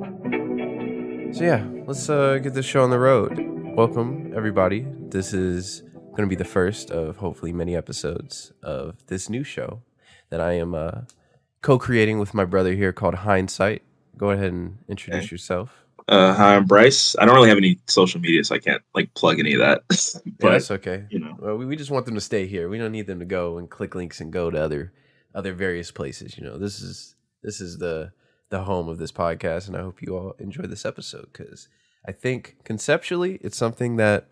So yeah, let's uh, get this show on the road. Welcome everybody. This is going to be the first of hopefully many episodes of this new show that I am uh, co-creating with my brother here called Hindsight. Go ahead and introduce Okay. yourself. Uh, hi, I'm Bryce. I don't really have any social media, so I can't like plug any of that. Yeah, but that's okay. you know, Well, we, we just want them to stay here. We don't need them to go and click links and go to other other various places. You know, this is this is the the home of this podcast, and I hope you all enjoy this episode because I think conceptually it's something that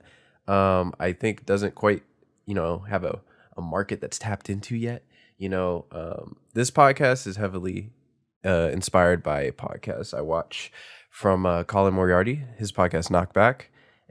um, I think doesn't quite you know have a a market that's tapped into yet. You know, um, this podcast is heavily uh, inspired by a podcast I watch from uh, Colin Moriarty, his podcast Knockback,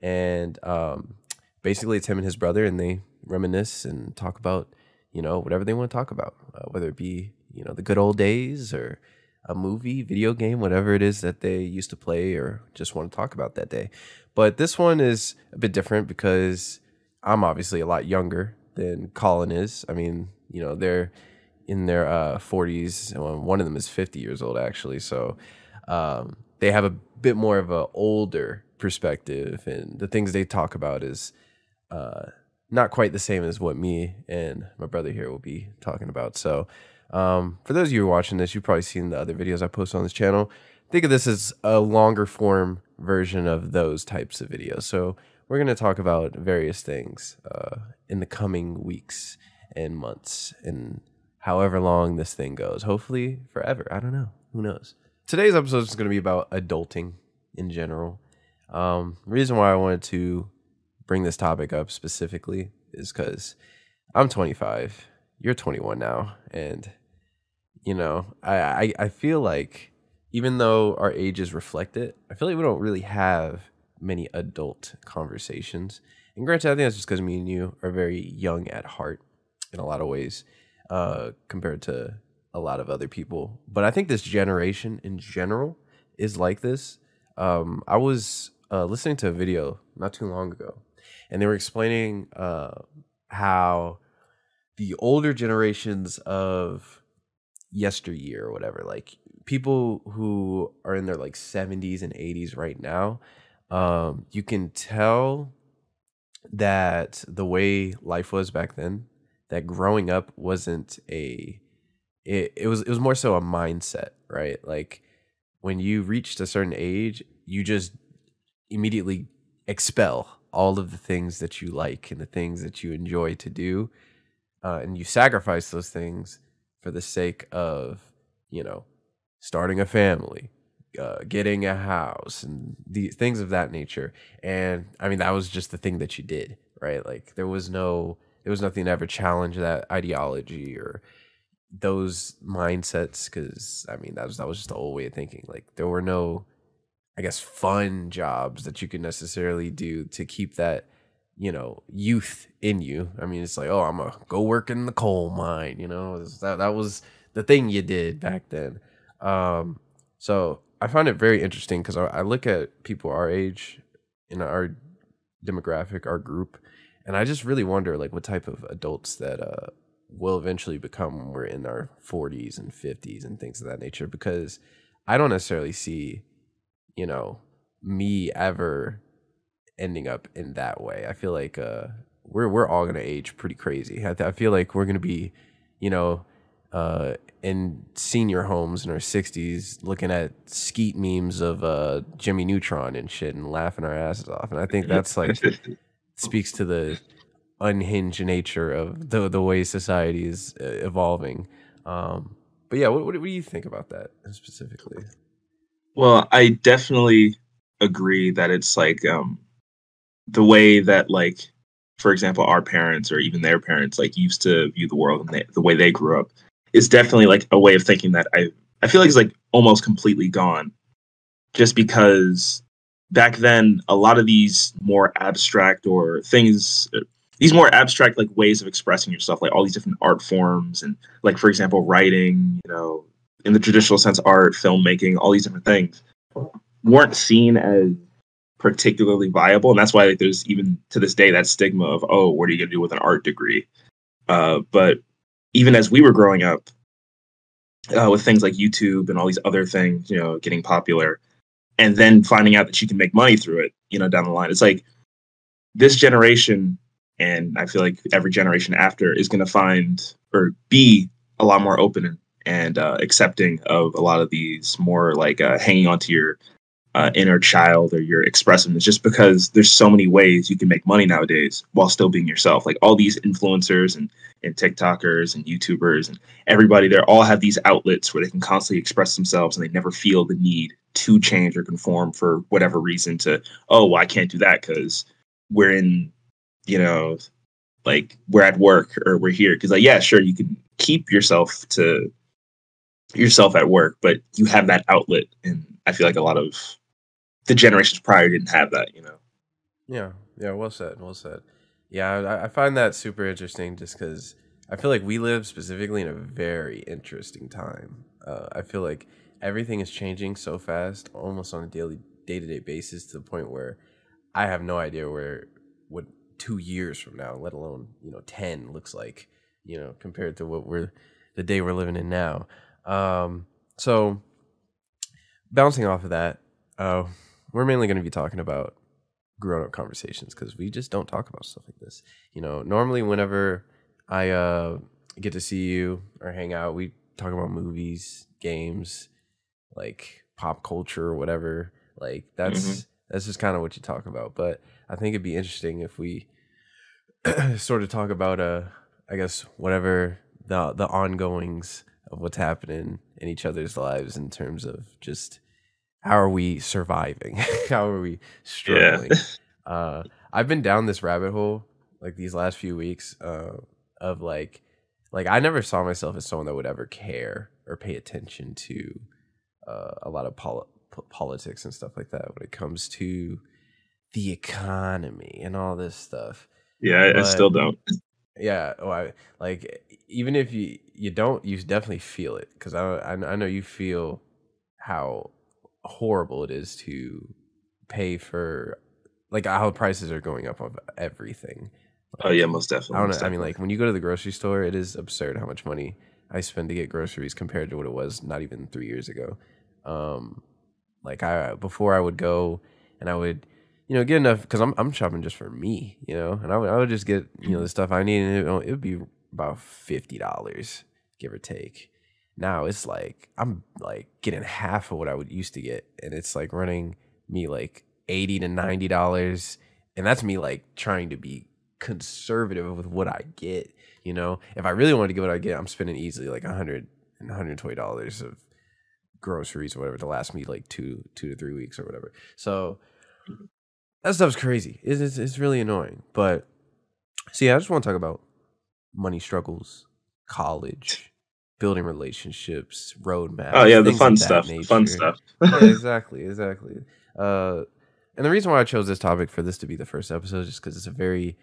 and um, basically it's him and his brother, and they reminisce and talk about you know whatever they want to talk about, uh, whether it be you know the good old days or a movie, video game, whatever it is that they used to play or just want to talk about that day. But this one is a bit different because I'm obviously a lot younger than Colin is. I mean, you know, they're in their uh, 40s. One of them is 50 years old, actually. So um, they have a bit more of an older perspective, and the things they talk about is uh, not quite the same as what me and my brother here will be talking about. So, um, for those of you watching this, you've probably seen the other videos I post on this channel. Think of this as a longer form version of those types of videos. So, we're going to talk about various things uh, in the coming weeks and months and however long this thing goes. Hopefully, forever. I don't know. Who knows? Today's episode is going to be about adulting in general. Um, reason why I wanted to bring this topic up specifically is because I'm 25. You're 21 now, and you know, I, I I feel like even though our ages reflect it, I feel like we don't really have many adult conversations. And granted, I think that's just because me and you are very young at heart in a lot of ways, uh, compared to a lot of other people. But I think this generation in general is like this. Um, I was uh, listening to a video not too long ago, and they were explaining uh, how the older generations of yesteryear or whatever, like people who are in their like 70s and 80s right now, um, you can tell that the way life was back then, that growing up wasn't a it, it was it was more so a mindset, right? Like when you reached a certain age, you just immediately expel all of the things that you like and the things that you enjoy to do, uh, and you sacrifice those things for the sake of you know starting a family, uh, getting a house, and the things of that nature. And I mean, that was just the thing that you did, right? Like there was no there was nothing to ever challenge that ideology or those mindsets because i mean that was that was just the old way of thinking like there were no i guess fun jobs that you could necessarily do to keep that you know youth in you. I mean it's like oh i'm gonna go work in the coal mine you know? That, that was the thing you did back then. Um so i find it very interesting because I, I look at people our age in our demographic our group and i just really wonder like what type of adults that uh will eventually become when we're in our 40s and 50s and things of that nature because I don't necessarily see, you know, me ever ending up in that way. I feel like uh we're we're all going to age pretty crazy. I, I feel like we're going to be, you know, uh in senior homes in our 60s looking at skeet memes of uh Jimmy Neutron and shit and laughing our asses off. And I think that's like speaks to the unhinged nature of the the way society is uh, evolving. Um, but yeah, what, what do you think about that specifically? well, I definitely agree that it's like um the way that like for example our parents or even their parents like used to view the world and they, the way they grew up is definitely like a way of thinking that I I feel like is like almost completely gone. Just because back then a lot of these more abstract or things uh, these more abstract like ways of expressing yourself like all these different art forms and like for example writing you know in the traditional sense art filmmaking all these different things weren't seen as particularly viable and that's why like, there's even to this day that stigma of oh what are you going to do with an art degree uh, but even as we were growing up uh, with things like youtube and all these other things you know getting popular and then finding out that you can make money through it, you know, down the line. It's like this generation, and I feel like every generation after is going to find or be a lot more open and uh, accepting of a lot of these more like uh, hanging on to your uh, inner child or your expressiveness just because there's so many ways you can make money nowadays while still being yourself. Like all these influencers and, and tiktokers and youtubers and everybody they all have these outlets where they can constantly express themselves and they never feel the need to change or conform for whatever reason to oh well, i can't do that because we're in you know like we're at work or we're here. Because like yeah sure you can keep yourself to yourself at work but you have that outlet and i feel like a lot of the generations prior didn't have that, you know. Yeah, yeah, well said, well said. Yeah, I, I find that super interesting just because I feel like we live specifically in a very interesting time. Uh, I feel like everything is changing so fast, almost on a daily, day to day basis, to the point where I have no idea where what two years from now, let alone you know ten, looks like. You know, compared to what we're the day we're living in now. Um, so bouncing off of that, uh, we're mainly going to be talking about grown up conversations because we just don't talk about stuff like this. You know, normally whenever I uh, get to see you or hang out, we talk about movies, games, like pop culture or whatever. Like that's mm-hmm. that's just kind of what you talk about. But I think it'd be interesting if we sort of talk about uh I guess whatever the the ongoings of what's happening in each other's lives in terms of just how are we surviving? how are we struggling? Yeah. uh, I've been down this rabbit hole like these last few weeks uh, of like, like I never saw myself as someone that would ever care or pay attention to uh, a lot of pol- politics and stuff like that when it comes to the economy and all this stuff. Yeah, but, I still don't. Yeah, well, I, like even if you you don't, you definitely feel it because I, I I know you feel how horrible it is to pay for like how prices are going up of everything. Like, oh yeah, most definitely. I don't know. I mean, like when you go to the grocery store, it is absurd how much money I spend to get groceries compared to what it was not even three years ago. Um, like I before I would go and I would, you know, get enough because I'm I'm shopping just for me, you know, and I would I would just get you know the stuff I need and it, it would be about fifty dollars give or take. Now it's like I'm like getting half of what I would used to get, and it's like running me like eighty to ninety dollars, and that's me like trying to be conservative with what I get. You know, if I really wanted to get what I get, I'm spending easily like a hundred and hundred twenty dollars of groceries or whatever to last me like two two to three weeks or whatever. So that stuff's crazy. It's, it's, it's really annoying. But see, I just want to talk about money struggles, college, building relationships, roadmaps. Oh yeah, the fun stuff. Fun stuff. yeah, exactly, exactly. Uh, and the reason why I chose this topic for this to be the first episode is just because it's a very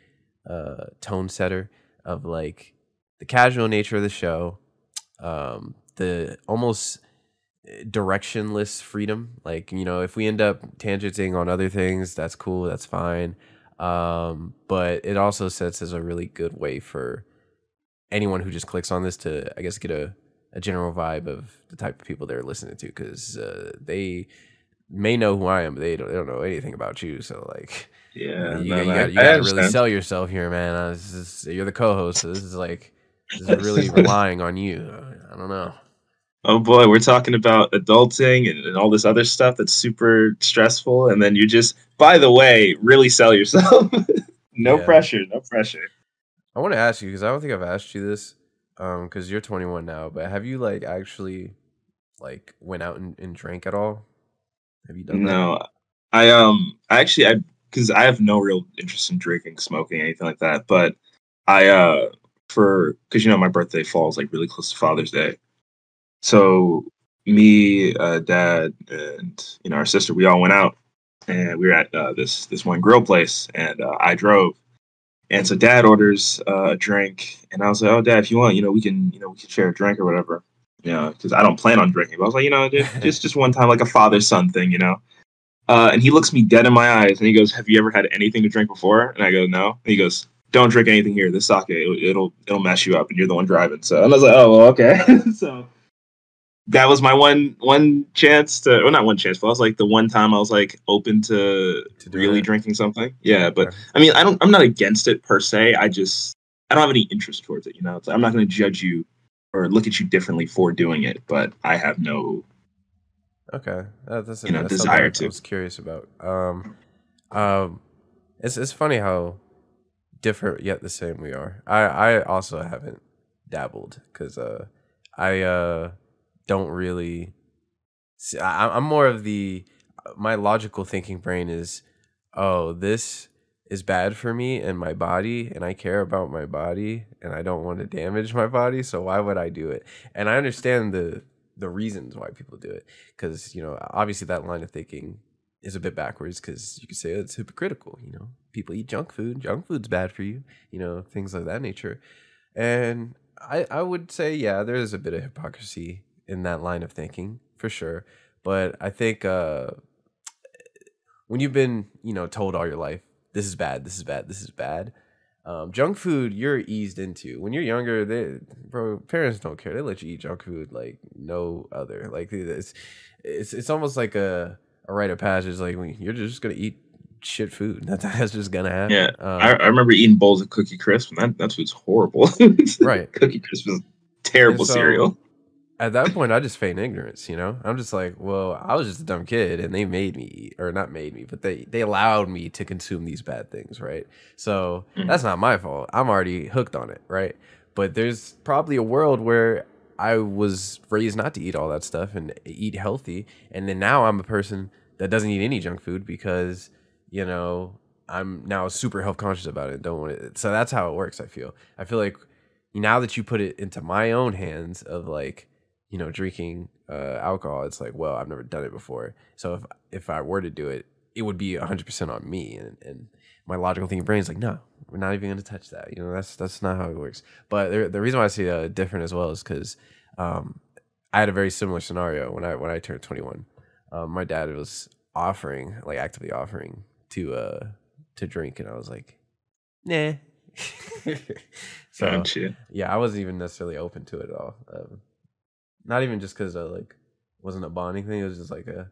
uh, tone setter of like the casual nature of the show, um, the almost eh, directionless freedom. Like you know, if we end up tangenting on other things, that's cool, that's fine. Um, but it also sets as a really good way for anyone who just clicks on this to, I guess, get a, a general vibe of the type of people they're listening to because uh, they may know who I am, but they don't, they don't know anything about you. So like, yeah, you, no, got, you got to really sell yourself here, man. Uh, is, you're the co-host, so this is like this is really relying on you. I don't know. Oh boy, we're talking about adulting and, and all this other stuff that's super stressful, and then you just, by the way, really sell yourself. no yeah. pressure, no pressure. I want to ask you because I don't think I've asked you this, um, because you're 21 now. But have you like actually, like, went out and, and drank at all? Have you done? No, that? I um, I actually I because I have no real interest in drinking, smoking, anything like that. But I uh, for because you know my birthday falls like really close to Father's Day, so me, uh, dad, and you know our sister, we all went out and we were at uh, this this one grill place, and uh, I drove and so dad orders uh, a drink, and I was like, "Oh, dad, if you want, you know, we can, you know, we can share a drink or whatever." You know, because I don't plan on drinking. But I was like, you know, just just one time, like a father son thing, you know. Uh, and he looks me dead in my eyes, and he goes, "Have you ever had anything to drink before?" And I go, "No." And he goes, "Don't drink anything here. This sake, it'll, it'll it'll mess you up, and you're the one driving." So and I was like, "Oh, well, okay." so that was my one one chance to well not one chance but i was like the one time i was like open to, To really it. drinking something yeah but Okay. i mean i don't i'm not against it per se i just i don't have any interest towards it you know it's, i'm not going to judge you or look at you differently for doing it but i have no Okay, that, that's, You know, that's desire to. I was curious about. Um, um, it's it's funny how different yet the same we are. I I also haven't dabbled because uh I uh don't really. See, I, I'm more of the my logical thinking brain is, oh this is bad for me and my body and I care about my body and I don't want to damage my body so why would I do it and I understand the the reasons why people do it because you know obviously that line of thinking is a bit backwards because you could say oh, it's hypocritical you know people eat junk food junk food's bad for you you know things of that nature and i i would say yeah there is a bit of hypocrisy in that line of thinking for sure. But i think uh when you've been you know told all your life this is bad this is bad this is bad um, junk food you're eased into. When you're younger they bro parents don't care. They let you eat junk food like no other. Like it's it's, it's almost like a, a rite of passage like you're just gonna eat shit food. That, that's just gonna happen. Yeah, um, I, I remember eating bowls of cookie crisp and that, that food's horrible. Right. cookie crisp is terrible so- cereal at that point, I just feign ignorance. You know, I'm just like, well, I was just a dumb kid, and they made me, eat, or not made me, but they they allowed me to consume these bad things, right? So Mhm. that's not my fault. I'm already hooked on it, right? But there's probably a world where I was raised not to eat all that stuff and eat healthy, and then now I'm a person that doesn't eat any junk food because you know I'm now super health conscious about it. Don't want it. So that's how it works. I feel. I feel like now that you put it into my own hands of like you know drinking uh, alcohol it's like well i've never done it before. So if if i were to do it it would be 100% on me. And, and my logical thinking brain is like no we're not even going to touch that. You know that's that's not how it works. But the, the reason why i see uh, different as well is because um, i had a very similar scenario when i when i turned 21 um, my dad was offering like actively offering to uh to drink. And i was like nah. So Gotcha. yeah, I wasn't even necessarily open to it at all. Um, not even just because uh, like wasn't a bonding thing. It was just like a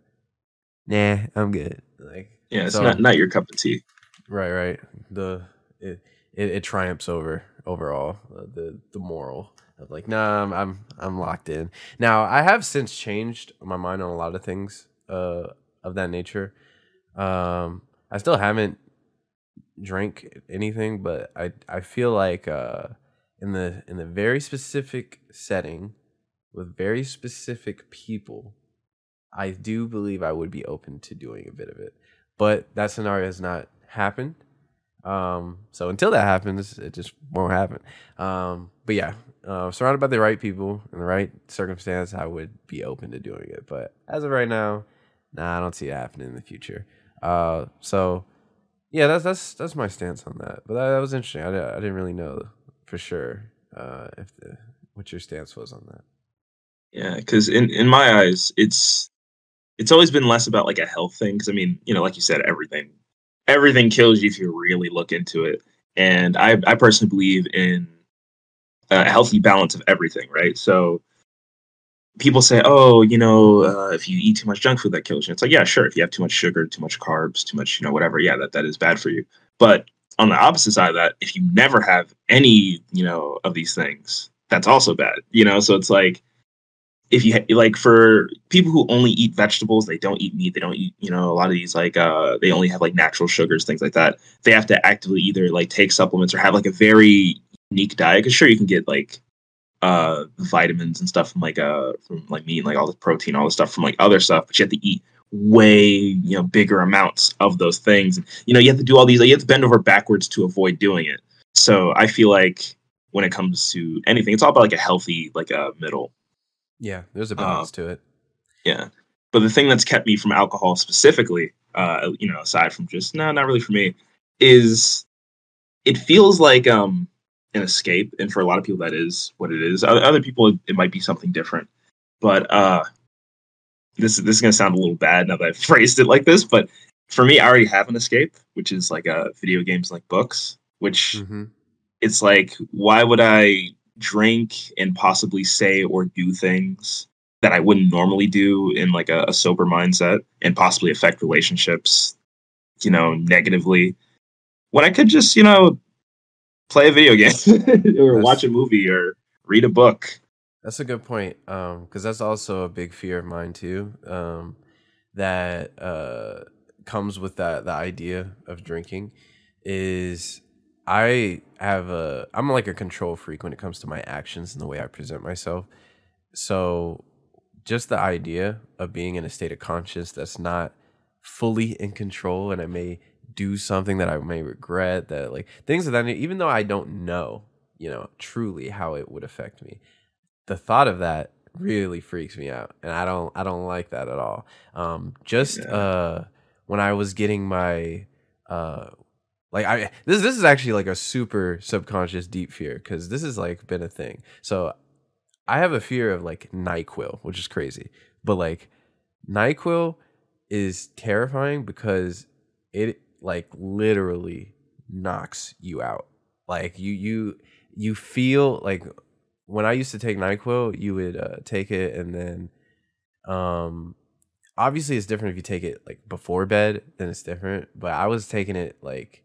nah, I'm good. Like yeah it's so- not not your cup of tea right, right. The it it, it triumphs over overall uh, the the moral of like nah, I'm, I'm I'm locked in. Now I have since changed my mind on a lot of things uh of that nature. Um, I still haven't drank anything, but I I feel like uh in the in the very specific setting with very specific people, I do believe I would be open to doing a bit of it. But that scenario has not happened. Um, so until that happens, it just won't happen. Um, but yeah, uh, surrounded by the right people in the right circumstance, I would be open to doing it. But as of right now, nah, I don't see it happening in the future. Uh, so yeah, that's that's that's my stance on that. But that, that was interesting. I, I didn't really know for sure uh, if the what your stance was on that. Yeah, because in in my eyes, it's it's always been less about like a health thing. Because I mean, you know, like you said, everything everything kills you if you really look into it. And I I personally believe in a healthy balance of everything, right? So people say, oh, you know, uh, if you eat too much junk food, that kills you. It's like, yeah, sure. If you have too much sugar, too much carbs, too much, you know, whatever, yeah, that that is bad for you. But on the opposite side of that, if you never have any, you know, of these things, that's also bad. You know, so it's like if you like for people who only eat vegetables, they don't eat meat, they don't eat, you know, a lot of these like uh they only have like natural sugars, things like that. They have to actively either like take supplements or have like a very unique diet. Cause sure you can get like uh vitamins and stuff from like uh from like meat and like all the protein, all the stuff from like other stuff, but you have to eat way you know bigger amounts of those things. And, you know, you have to do all these like, you have to bend over backwards to avoid doing it. So I feel like when it comes to anything, it's all about like a healthy like a middle. Yeah, there's a Uh, balance to it. Yeah. But the thing that's kept me from alcohol specifically, uh, you know, aside from just no, not really for me, is it feels like um an escape, and for a lot of people that is what it is. Other, people it might be something different. But uh this this is gonna sound a little bad now that I've phrased it like this, but for me, I already have an escape, which is like uh video games like books, which hmm it's like why would i drink and possibly say or do things that I wouldn't normally do in like a, a sober mindset and possibly affect relationships, you know, negatively. When I could just, you know, play a video game or That's- watch a movie or read a book. That's a good point. Um, because that's also a big fear of mine too. Um, that uh comes with that the idea of drinking is I have a I'm like a control freak when it comes to my actions and the way I present myself. So just the idea of being in a state of conscience that's not fully in control and I may do something that I may regret that like things of that even though I don't know, you know, truly how it would affect me. The thought of that really freaks me out and I don't I don't like that at all. Um just Yeah. uh when I was getting my uh like I this this is actually like a super subconscious deep fear because this has like been a thing. So I have a fear of like NyQuil, which is crazy. But like NyQuil is terrifying because it like literally knocks you out. Like you you you feel like when I used to take NyQuil, you would uh, take it and then um obviously it's different if you take it like before bed, then it's different. But I was taking it like,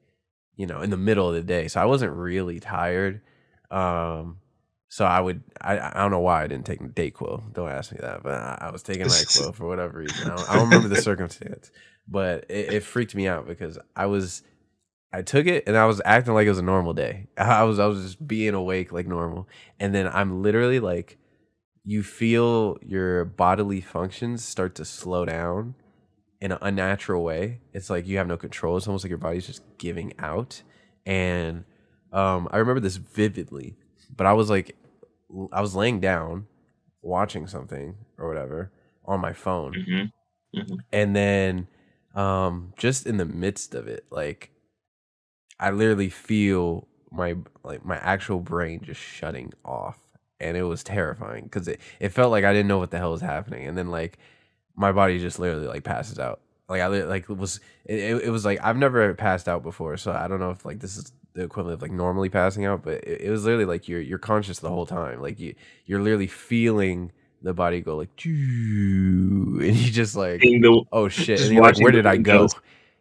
you know, in the middle of the day. So I wasn't really tired. Um so I would I I don't know why I didn't take the Dayquil. Don't ask me that, but I, I was taking NyQuil for whatever reason. I don't, I don't remember the circumstance, but it, it freaked me out because I was I took it and I was acting like it was a normal day. I was I was just being awake like normal, and then I'm literally like, you feel your bodily functions start to slow down in an unnatural way. It's like you have no control. It's almost like your body's just giving out. And um, I remember this vividly, but I was like, I was laying down watching something or whatever on my phone hmm and then um just in the midst of it like i literally feel my like my actual brain just shutting off and it was terrifying because it, it felt like i didn't know what the hell was happening and then like my body just literally like passes out. Like i like it was it, it it was like i've never passed out before so i don't know if like this is the equivalent of like normally passing out but it, it was literally like you're you're conscious the whole time. Like you you're literally feeling the body go like and you just like oh shit and you're like where did i go?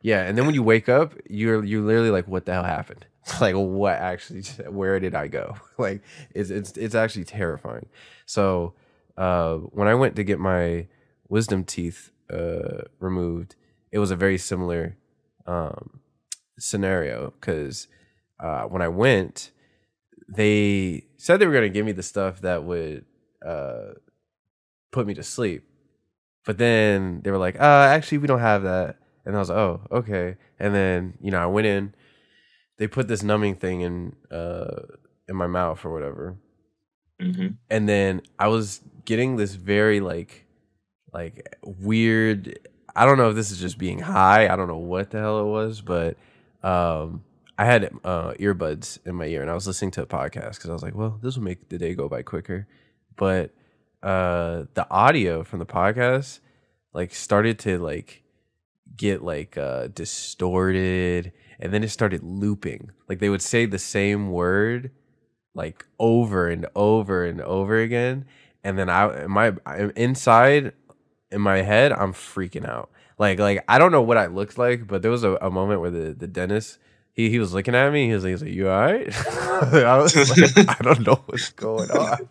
yeah and then when you wake up you're you're literally like what the hell happened? Like what actually where did i go? Like it's it's it's actually terrifying. So uh when i went to get my wisdom teeth uh removed it was a very similar um scenario because uh when i went they said they were going to give me the stuff that would uh put me to sleep but then they were like, uh, actually, we don't have that. And I was like, oh, okay. And then, you know, I went in, they put this numbing thing in, uh, in my mouth or whatever. Mhm. And then I was getting this very like, like weird. I don't know if this is just being high. I don't know what the hell it was, but, um, I had uh, earbuds in my ear and I was listening to a podcast because I was like, well, this will make the day go by quicker. But uh, the audio from the podcast like started to like get like uh, distorted and then it started looping. Like they would say the same word like over and over and over again. And then I my I'm inside in my head, I'm freaking out. Like like I don't know what I looked like, but there was a, a moment where the, the dentist he, he was looking at me. He was like, he was like "You all right?" I was like, "I don't know what's going on."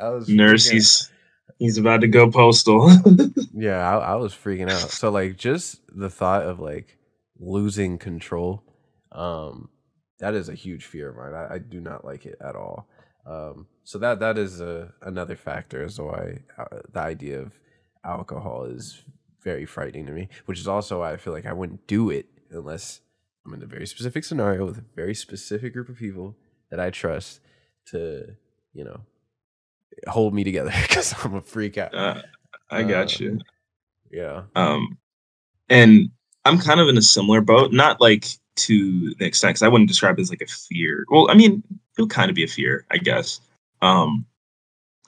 I was Nurse, he's he's about to go postal. yeah, I, I was freaking out. So like, just the thought of like losing control, um, that is a huge fear of mine. I, I do not like it at all. Um, so that that is a, another factor as to why uh, the idea of alcohol is very frightening to me. Which is also why I feel like I wouldn't do it unless I'm in a very specific scenario with a very specific group of people that I trust to, you know, hold me together because I'm a freak out. uh, I got Uh, you. Yeah. Um, and I'm kind of in a similar boat, not like to the extent because I wouldn't describe it as like a fear. Well, I mean, it'll kind of be a fear, I guess. Um,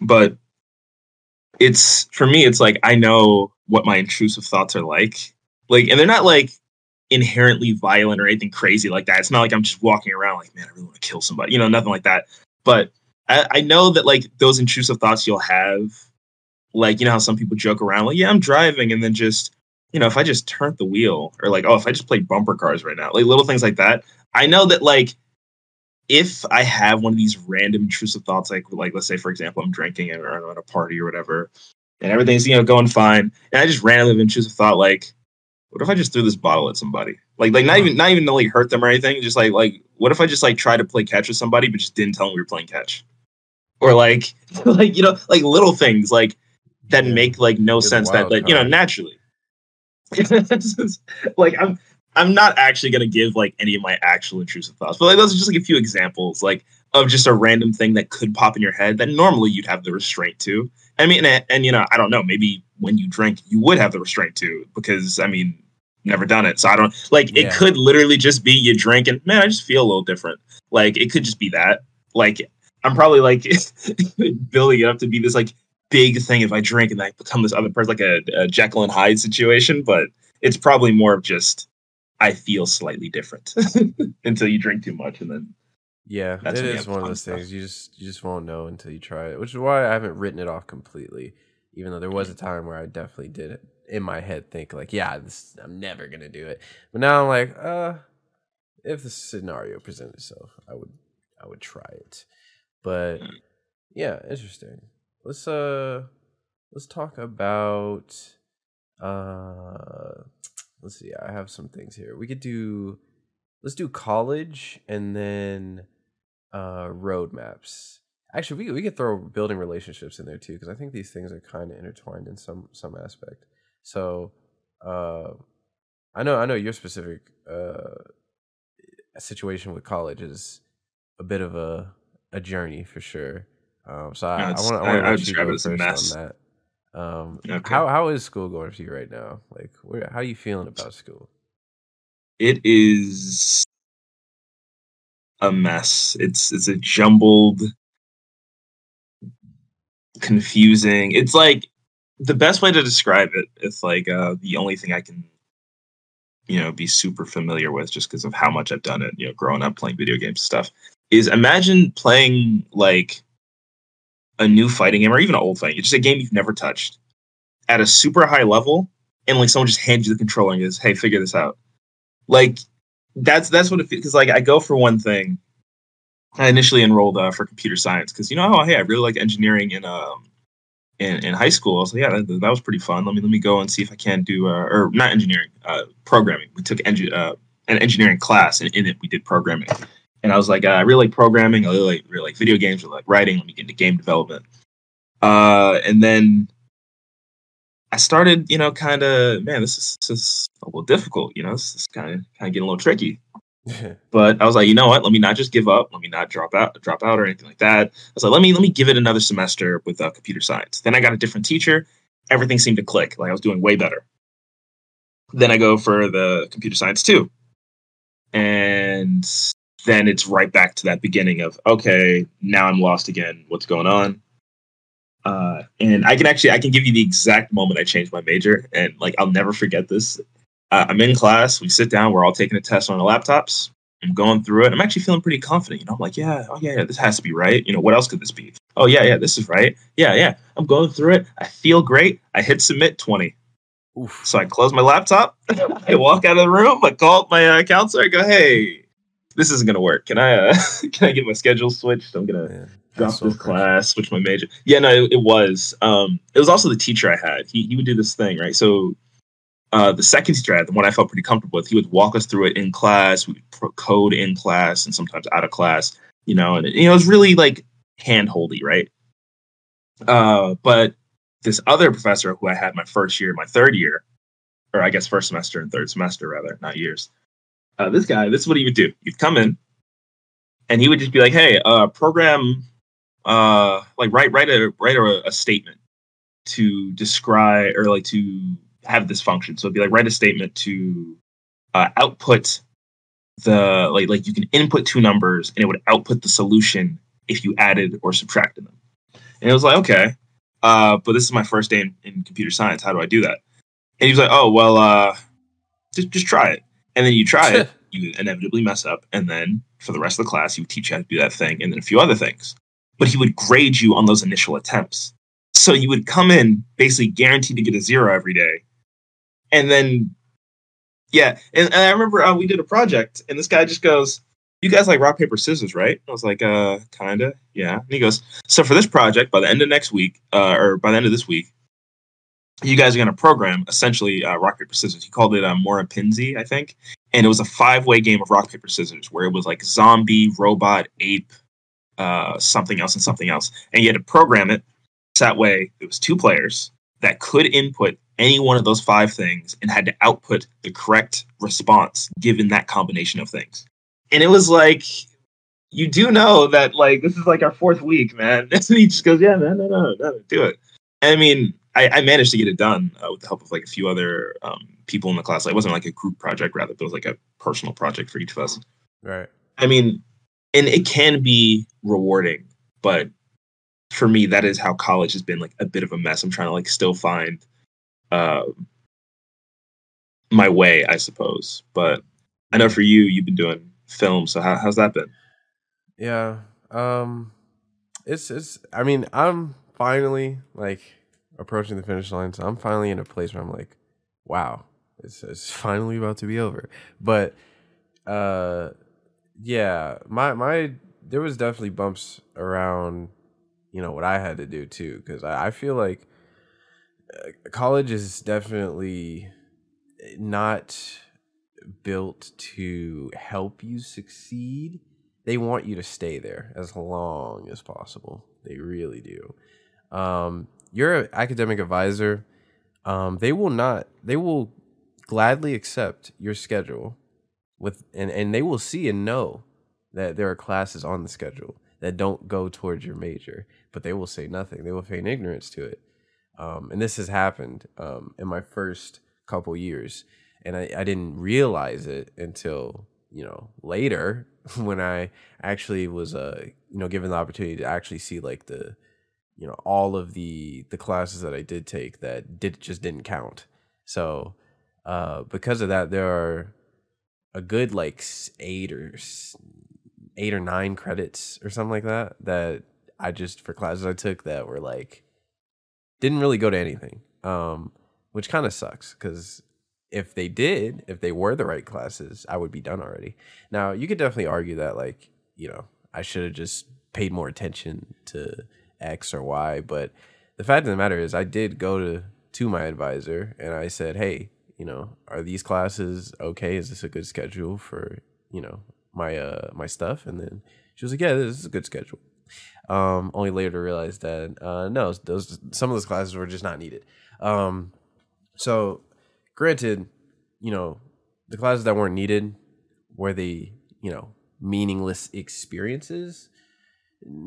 but it's for me, it's like I know what my intrusive thoughts are like, like, and they're not like inherently violent or anything crazy like that. It's not like I'm just walking around like, man, I really want to kill somebody, you know, nothing like that. But I, I know that like those intrusive thoughts you'll have like you know how some people joke around like yeah i'm driving and then just you know if i just turned the wheel or like oh if i just played bumper cars right now like little things like that i know that like if i have one of these random intrusive thoughts like like let's say for example i'm drinking or I'm at a party or whatever and everything's you know going fine and i just randomly have an intrusive thought like what if i just threw this bottle at somebody? Like like not even not even to like hurt them or anything just like like what if i just like try to play catch with somebody but just didn't tell them we were playing catch? Or like like you know like little things like that Yeah. make like no You're sense that like you know naturally. Like i'm i'm not actually going to give like any of my actual intrusive thoughts but like those are just like a few examples like of just a random thing that could pop in your head that normally you'd have the restraint to i mean and, and you know i don't know maybe when you drink you would have the restraint to because i mean never done it so i don't like it Yeah. could literally just be you drink and man i just feel a little different like it could just be that like i'm probably like building it up to be this like big thing if I drink and I become this other person, like a, a Jekyll and Hyde situation. But it's probably more of just I feel slightly different until you drink too much, and then Yeah, That's it when you is have one of those stuff. things you just you just won't know until you try it. Which is why I haven't written it off completely. Even though there was a time where I definitely did it in my head, think like, yeah, this, I'm never gonna do it. But now I'm like, uh, if the scenario presented itself, I would I would try it. But yeah, interesting. Let's uh let's talk about uh let's see. I have some things here. We could do let's do college and then uh roadmaps. Actually, we we could throw building relationships in there too because I think these things are kind of intertwined in some some aspect. So, uh I know I know your specific uh situation with college is a bit of a a journey for sure. Um, so I, No, I it's- want to I- I would let you describe it as a mess. on that. Um, Okay. how how is school going for you right now? Like, where, how are you feeling about school? it is a mess. It's it's a jumbled, confusing. It's like the best way to describe it. It's like uh, the only thing I can, you know, be super familiar with just because of how much I've done it. You know, growing up playing video games and stuff. Is imagine playing like a new fighting game or even an old fighting. It's just a game you've never touched at a super high level, and like someone just hands you the controller and goes, "Hey, figure this out." Like that's that's what it feels because like I go for one thing. I initially enrolled uh, for computer science because you know oh hey I really like engineering in um in, in high school. I was like yeah that, that was pretty fun. Let me let me go and see if I can do uh, or not engineering uh, programming. We took engi- uh, an engineering class and in it we did programming. And I was like uh, I really like programming. I really like really like video games. I like writing. Let me get into game development. Uh, and then I started, you know, kind of, man, this is, this is a little difficult, you know, this is kind of kind of getting a little tricky. But I was like, you know what? Let me not just give up. Let me not drop out, drop out or anything like that. I was like, let me let me give it another semester with uh, computer science. Then I got a different teacher. Everything seemed to click. Like I was doing way better. Then I go for the computer science too, and then it's right back to that beginning of okay, now I'm lost again. What's going on? Uh, and I can actually I can give you the exact moment I changed my major, and like I'll never forget this. Uh, I'm in class. We sit down. We're all taking a test on our laptops. I'm going through it. I'm actually feeling pretty confident. You know, I'm like, yeah, oh yeah, yeah, this has to be right. You know, what else could this be? Oh yeah, yeah, this is right. Yeah, yeah. I'm going through it. I feel great. I hit submit 20. Oof. So I close my laptop. I walk out of the room. I call up my uh, counselor. I go, hey, this isn't gonna work. Can I uh, can I get my schedule switched? I'm gonna Man, drop so this crazy. class, switch my major. Yeah, no, it, it was. Um, it was also the teacher I had. He he would do this thing, right? So, uh, the second teacher I had, the one I felt pretty comfortable with, he would walk us through it in class. We would code in class and sometimes out of class, you know, and it, you know, it was really like handholdy, right? Uh, but this other professor who I had my first year, my third year, or I guess first semester and third semester rather, not years. Uh, this guy, this is what he would do. He'd come in, and he would just be like, "Hey, uh, program, uh, like write write a write a, a statement to describe or like to have this function." So it'd be like write a statement to uh, output the like like you can input two numbers and it would output the solution if you added or subtracted them. And it was like, okay, uh, but this is my first day in, in computer science. How do I do that? And he was like, oh well, uh, just just try it. And then you try it, you inevitably mess up, and then for the rest of the class, you teach you how to do that thing, and then a few other things. But he would grade you on those initial attempts. So you would come in basically guaranteed to get a zero every day. And then, yeah. And, and I remember uh, we did a project and this guy just goes, You guys like rock, paper, scissors, right? I was like, uh, kinda. Yeah. And he goes, So for this project, by the end of next week, uh, or by the end of this week, you guys are going to program essentially uh, rock paper scissors. He called it uh, Morapinzi, I think, and it was a five way game of rock paper scissors where it was like zombie, robot, ape, uh, something else, and something else, and you had to program it that way. It was two players that could input any one of those five things and had to output the correct response given that combination of things. And it was like, you do know that like this is like our fourth week, man. And he just goes, yeah, man, no, no, no, do it. I mean, I, I, managed to get it done uh, with the help of like a few other um, people in the class. Like, it wasn't like a group project, rather, it was like a personal project for each of us. Right. I mean, and it can be rewarding, but for me, that is how college has been like a bit of a mess. I'm trying to like still find uh, my way, I suppose. But I know for you, you've been doing film. So how, how's that been? Yeah. Um, it's, it's, I mean, I'm finally like, approaching the finish line. So I'm finally in a place where I'm like, wow, it's, it's finally about to be over. But uh, yeah, my my there was definitely bumps around, you know, what I had to do too, because I, I feel like uh, college is definitely not built to help you succeed. They want you to stay there as long as possible. They really do. Um, your academic advisor, um, they will not. They will gladly accept your schedule with, and and they will see and know that there are classes on the schedule that don't go towards your major, but they will say nothing. They will feign ignorance to it. Um, and this has happened um, in my first couple years, and I, I didn't realize it until you know later when I actually was uh you know given the opportunity to actually see like the you know all of the the classes that I did take that did just didn't count. So uh, because of that, there are a good like eight or eight or nine credits or something like that that I just for classes I took that were like didn't really go to anything, um, which kind of sucks because if they did, if they were the right classes, I would be done already. Now you could definitely argue that like you know I should have just paid more attention to X or Y. But the fact of the matter is, I did go to to my advisor and I said, hey, you know, are these classes okay? Is this a good schedule for you know my uh my stuff? And then she was like, yeah, this is a good schedule. Um, only later to realize that uh, no, those some of those classes were just not needed. Um, so granted, you know, the classes that weren't needed were the you know meaningless experiences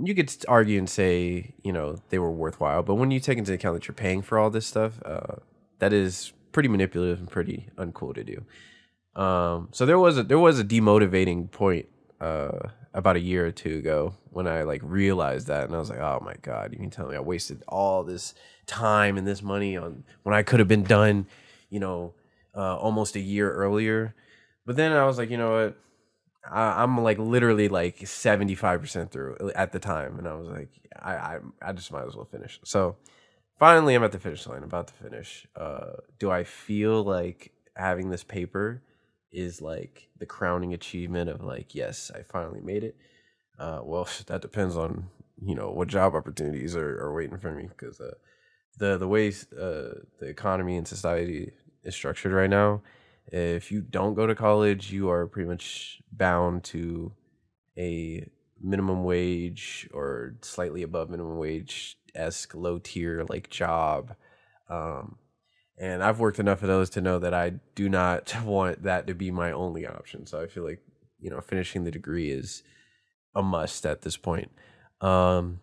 you could argue and say you know they were worthwhile but when you take into account that you're paying for all this stuff uh, that is pretty manipulative and pretty uncool to do. Um, so there was a there was a demotivating point uh, about a year or two ago when i like realized that and i was like oh my god you can tell me i wasted all this time and this money on when i could have been done you know uh, almost a year earlier? But then i was like you know what I, am like literally like 75% through at the time. And I was like, I, I, I just might as well finish. So finally, I'm at the finish line, about to finish. Uh, do I feel like having this paper is like the crowning achievement of like, yes, I finally made it? Uh, well, that depends on, you know, what job opportunities are, are waiting for me. Because uh, the, the way uh, the economy and society is structured right now, if you don't go to college, you are pretty much bound to a minimum wage or slightly above minimum wage esque low tier like job. Um, and I've worked enough of those to know that I do not want that to be my only option. So I feel like, you know, finishing the degree is a must at this point. Um,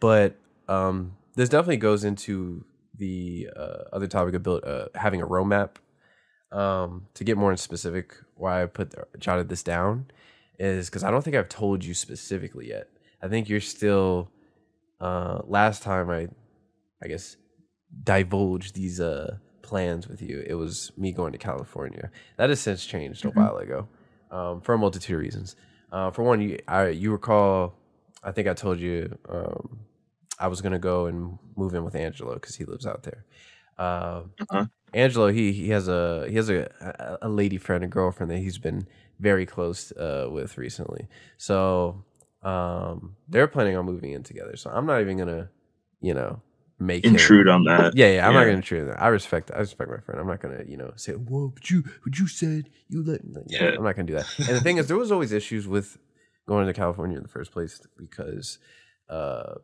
but um, this definitely goes into the uh, other topic of build, uh, having a roadmap um, to get more specific, why I put jotted this down is because I don't think I've told you specifically yet. I think you're still. Uh, last time I, I guess, divulged these uh plans with you, it was me going to California. That has since changed mm-hmm. a while ago, um, for a multitude of reasons. Uh, for one, you I you recall, I think I told you um, I was gonna go and move in with Angelo because he lives out there. Uh, Uh-huh. Angelo, he he has a he has a a- lady friend, a girlfriend that he's been very close uh, with recently. So um, they're planning on moving in together. So I'm not even gonna, you know, make him- Intrude on that. yeah, yeah, I'm not gonna intrude. On that. I respect, I respect my friend. I'm not gonna, you know, say, "Whoa, but you, but you said you let." Like, yeah, Yeah. I'm not gonna do that. And the thing is, there was always issues with going to California in the first place because, uh,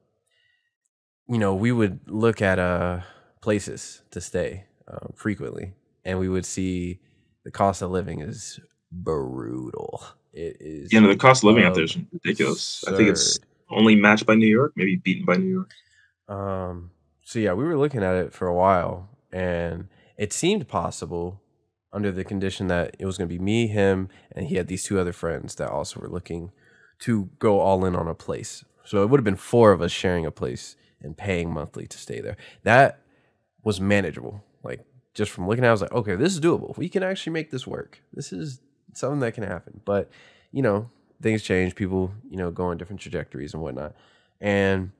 you know, we would look at uh places to stay um, frequently, and we would see the cost of living is brutal. It is. You know, the cost of living out there is ridiculous. I think it's only matched by New York, maybe beaten by New York. Um, so yeah, we were looking at it for a while, and it seemed possible under the condition that it was going to be me, him, and he had these two other friends that also were looking to go all in on a place. So it would have been four of us sharing a place and paying monthly to stay there. That was manageable. Just from looking at, it, I was like, okay, this is doable. We can actually make this work. This is something that can happen. But you know, things change. People, you know, go on different trajectories and whatnot. And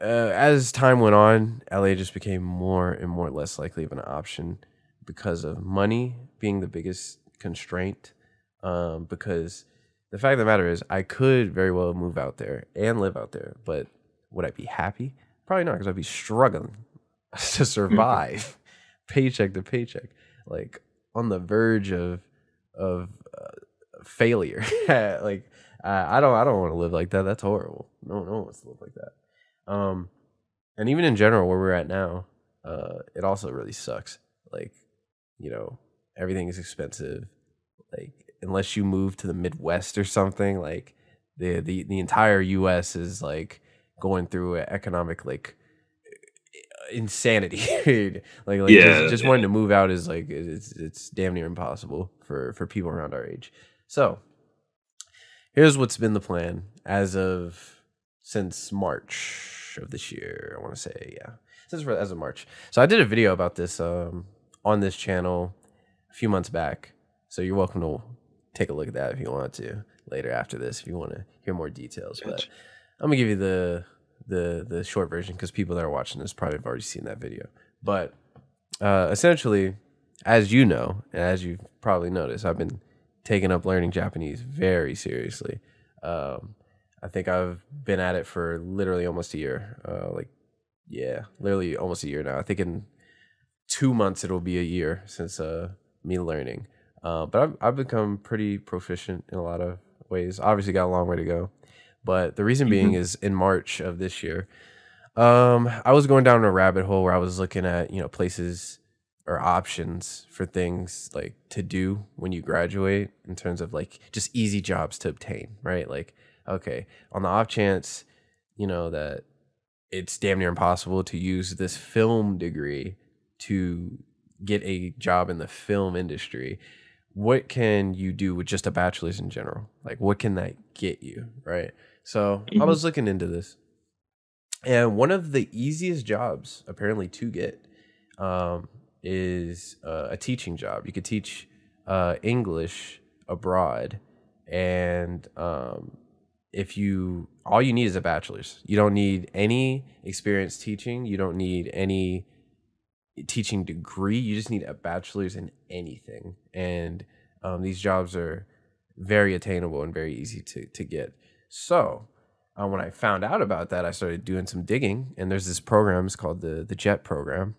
uh, as time went on, LA just became more and more less likely of an option because of money being the biggest constraint. Um, because the fact of the matter is, I could very well move out there and live out there, but would I be happy? Probably not, because I'd be struggling to survive, paycheck to paycheck, like on the verge of of uh, failure. like I I don't I don't want to live like that. That's horrible. No no one wants to live like that. Um, and even in general, where we're at now, uh, it also really sucks. Like, you know, everything is expensive. Like, unless you move to the Midwest or something, like the the the entire U.S. is like going through an economic like insanity. like, like Yeah, just, just yeah. wanting to move out is like it's it's damn near impossible for for people around our age. So, here's what's been the plan as of since March of this year. I want to say, yeah, since for- as of March. So I did a video about this um, on this channel a few months back. So you're welcome to take a look at that if you want to later after this if you want to hear more details. But I'm gonna give you the the the short version because people that are watching this probably have already seen that video. But uh, essentially, as you know, and as you've probably noticed, I've been taking up learning Japanese very seriously. Um, I think I've been at it for literally almost a year. Uh, like, yeah, literally almost a year now. I think in two months it'll be a year since uh, me learning. Uh, but I've, I've become pretty proficient in a lot of ways. Obviously, got a long way to go. But the reason being is in March of this year, um, I was going down a rabbit hole where I was looking at you know places or options for things like to do when you graduate in terms of like just easy jobs to obtain, right? Like, okay, on the off chance, you know, that it's damn near impossible to use this film degree to get a job in the film industry. What can you do with just a bachelor's in general? Like, what can that get you, right? So I Mhm. was looking into this, and one of the easiest jobs apparently to get um, is uh, a teaching job. You could teach uh, English abroad, and um, if you all you need is a bachelor's. You don't need any experience teaching. You don't need any teaching degree. You just need a bachelor's in anything, and um, these jobs are very attainable and very easy to to get. So. Uh, when I found out about that, I started doing some digging, and there's this program. It's called the the JET program,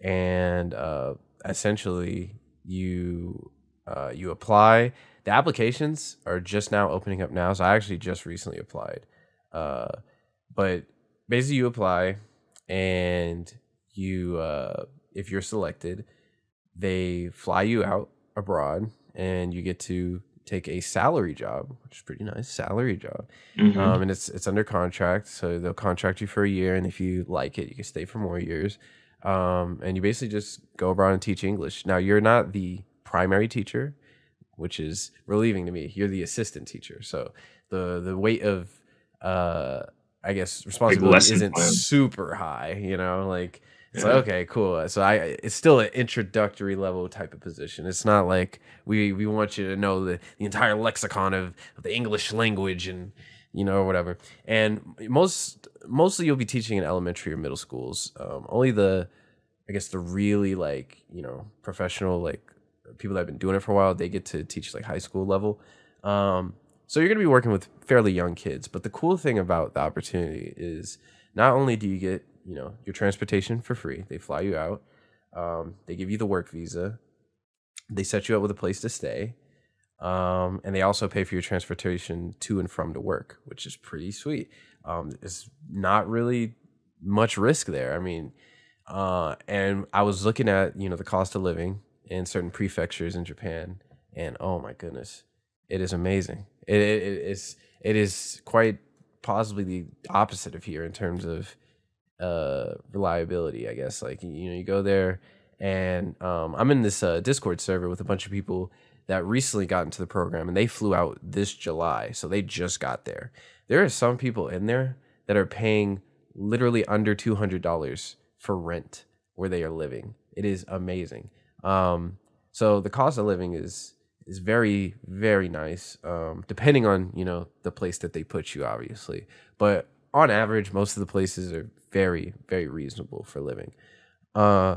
and uh, essentially you uh, you apply. The applications are just now opening up now, so I actually just recently applied. Uh, but basically, you apply, and you uh, if you're selected, they fly you out abroad, and you get to take a salary job, which is pretty nice salary job. Mhm. Um, and it's it's under contract, so they'll contract you for a year, and if you like it, you can stay for more years. Um, and you basically just go abroad and teach English. Now you're not the primary teacher, which is relieving to me. You're the assistant teacher, so the the weight of uh, I guess responsibility isn't plan. super high. You know, like it's like okay, cool. So I it's still an introductory level type of position. It's not like we we want you to know the, the entire lexicon of, of the English language and you know, or whatever. And most mostly you'll be teaching in elementary or middle schools. Um, only the, I guess the really like you know professional like people that have been doing it for a while they get to teach like high school level. Um, so you're gonna be working with fairly young kids. But the cool thing about the opportunity is not only do you get you know your transportation for free, they fly you out, um, they give you the work visa, they set you up with a place to stay. Um, and they also pay for your transportation to and from to work, which is pretty sweet. Um, it's not really much risk there. I mean, uh, and I was looking at you know the cost of living in certain prefectures in Japan, and oh my goodness, it is amazing. It, it it's it is quite possibly the opposite of here in terms of uh, reliability. I guess like you know you go there, and um, I'm in this uh, Discord server with a bunch of people that recently got into the program, and they flew out this July, so they just got there. There are some people in there that are paying literally under two hundred dollars for rent where they are living. It is amazing. Um, so the cost of living is is very very nice, um, depending on you know the place that they put you, obviously. But on average, most of the places are very very reasonable for living. Uh,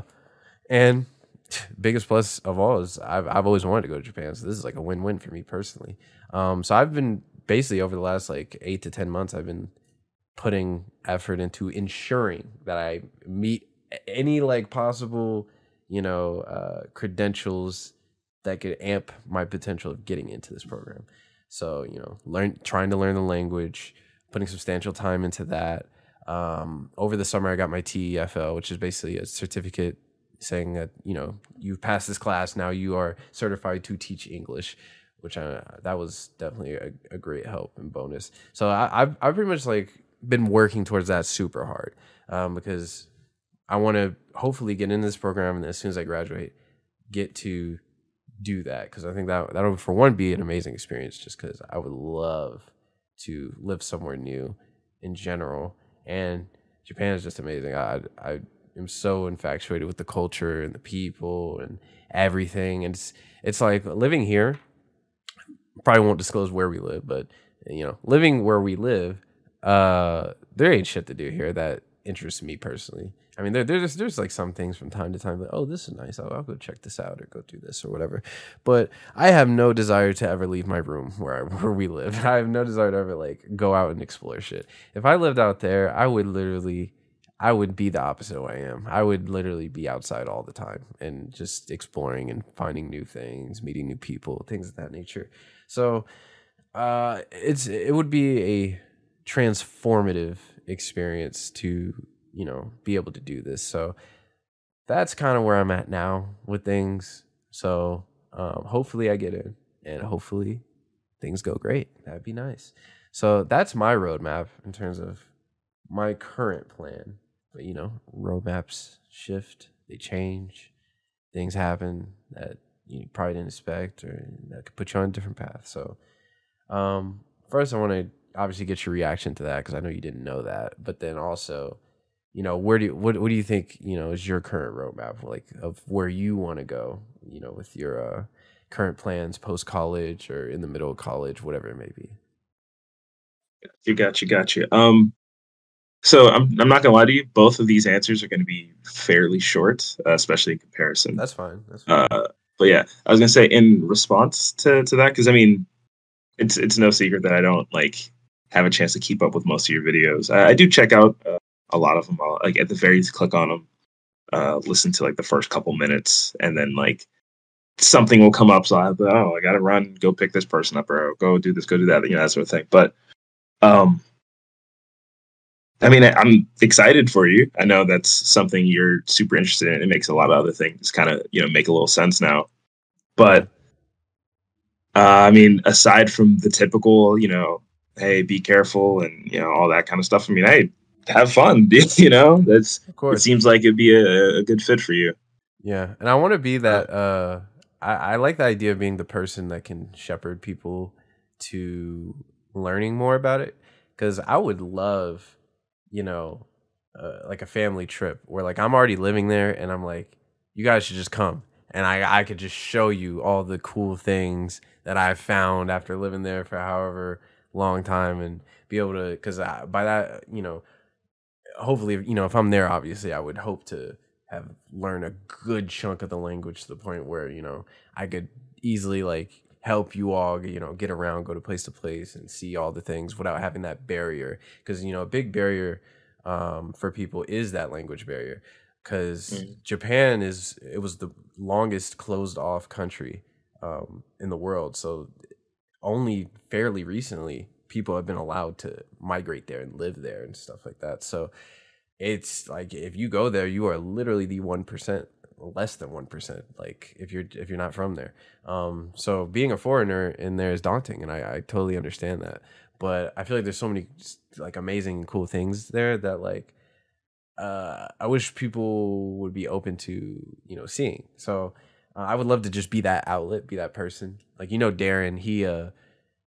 and biggest plus of all is I've I've always wanted to go to Japan, so this is like a win win for me personally. Um, so I've been basically over the last like eight to ten months, I've been putting effort into ensuring that I meet any like possible, you know, uh, credentials that could amp my potential of getting into this program. So you know, learn trying to learn the language, putting substantial time into that. Um, over the summer, I got my TEFL, which is basically a certificate saying that you know you've passed this class. Now you are certified to teach English, which I, uh, that was definitely a, a great help and bonus. So I, I've I've pretty much like been working towards that super hard um, because I want to hopefully get into this program and as soon as I graduate, get to do that because I think that that would for one be an amazing experience just because I would love to live somewhere new in general and Japan is just amazing. I I am so infatuated with the culture and the people and everything and it's it's like living here probably won't disclose where we live but you know living where we live uh there ain't shit to do here that interests me personally I mean, there, there's there's like some things from time to time like, oh, this is nice. I'll, I'll, go check this out or go do this or whatever. But I have no desire to ever leave my room where I, where we live. I have no desire to ever like go out and explore shit. If I lived out there, I would literally, I would be the opposite of what I am. I would literally be outside all the time and just exploring and finding new things, meeting new people, things of that nature. So, uh, it's it would be a transformative experience to you know, be able to do this. So that's kind of where I'm at now with things. So um, hopefully I get in and hopefully things go great. That'd be nice. So that's my roadmap in terms of my current plan. But you know, roadmaps shift, they change, things happen that you probably didn't expect or that could put you on a different path. So um, first I want to obviously get your reaction to that because I know you didn't know that. But then also you know, where do you, what what do you think you know is your current roadmap like of where you want to go? You know, with your uh, current plans post college or in the middle of college, whatever it may be. You got you, got you. Um, so I'm I'm not gonna lie to you. Both of these answers are going to be fairly short, uh, especially in comparison. That's fine. That's fine. Uh, but yeah, I was gonna say in response to to that because I mean, it's it's no secret that I don't like have a chance to keep up with most of your videos. I, I do check out uh, a lot of them. I'll, like at the very least, click on them, uh, listen to like the first couple minutes, and then like something will come up. So I, oh, I got to run, go pick this person up, or go do this, go do that, you know, that sort of thing. But, um, I mean, I'm excited for you. I know that's something you're super interested in. It makes a lot of other things kind of, you know, make a little sense now. But, uh, I mean, aside from the typical, you know, hey, be careful and, you know, all that kind of stuff, I mean, I have fun. you know, that's of course. It seems like it'd be a, a good fit for you. Yeah, and I want to be that. Uh, I, I like the idea of being the person that can shepherd people to learning more about it because I would love, you know, uh, like a family trip where like I'm already living there and I'm like, you guys should just come and I I could just show you all the cool things that I've found after living there for however long time and be able to because by that you know hopefully you know if i'm there obviously i would hope to have learned a good chunk of the language to the point where you know i could easily like help you all you know get around go to place to place and see all the things without having that barrier. Because you know a big barrier um, for people is that language barrier. Because mm. japan is it was the longest closed off country um, in the world. So only fairly recently people have been allowed to migrate there and live there and stuff like that. So it's like if you go there, you are literally the one percent, less than one percent. Like if you're if you're not from there, um, so being a foreigner in there is daunting, and I, I totally understand that. But I feel like there's so many like amazing, cool things there that like uh, I wish people would be open to you know seeing. So uh, I would love to just be that outlet, be that person. Like you know, Darren, he uh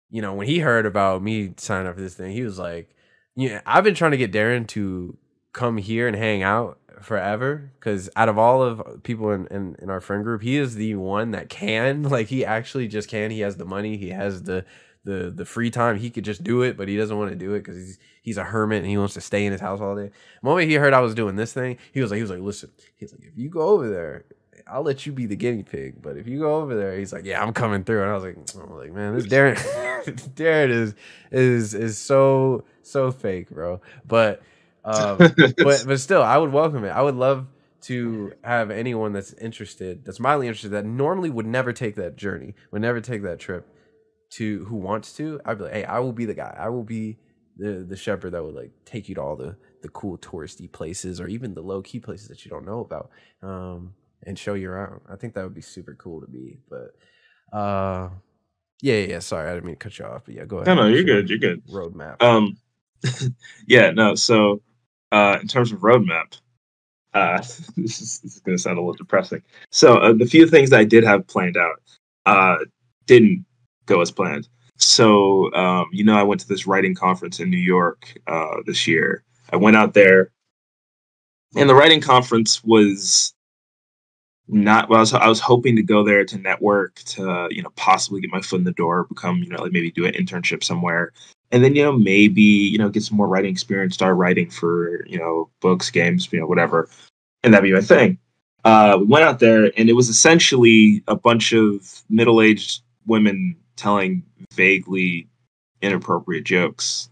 you know, when he heard about me signing up for this thing, he was like, "Yeah, I've been trying to get Darren to come here and hang out forever because out of all of people in, in, in our friend group, he is the one that can. Like, he actually just can. He has the money. He has the the the free time. He could just do it, but he doesn't want to do it because he's he's a hermit and he wants to stay in his house all day. The moment he heard I was doing this thing, he was like, he was like, listen, he's like, if you go over there I'll let you be the guinea pig. But if you go over there, he's like, yeah, I'm coming through. And I was like, I'm like, man, this Darren, Darren is is is so so fake, bro. But um, but but still, I would welcome it. I would love to have anyone that's interested, that's mildly interested, that normally would never take that journey, would never take that trip, to who wants to. I'd be like, hey, I will be the guy. I will be the the shepherd that would like take you to all the the cool touristy places or even the low key places that you don't know about. Um, and show you around. I think that would be super cool to be. But uh yeah, yeah, sorry, I didn't mean to cut you off. But yeah, go ahead. No, no, you're good. You're good. Roadmap. Um yeah, no, so uh in terms of roadmap, uh this is, this is gonna sound a little depressing. So uh, the few things that I did have planned out uh didn't go as planned. So um, you know, I went to this writing conference in New York uh this year. I went out there and the writing conference was not well I was, I was hoping to go there to network to you know possibly get my foot in the door become you know like maybe do an internship somewhere. And then you know maybe you know get some more writing experience start writing for you know books games you know whatever. And that'd be my thing. Uh, we went out there and it was essentially a bunch of middle-aged women telling vaguely inappropriate jokes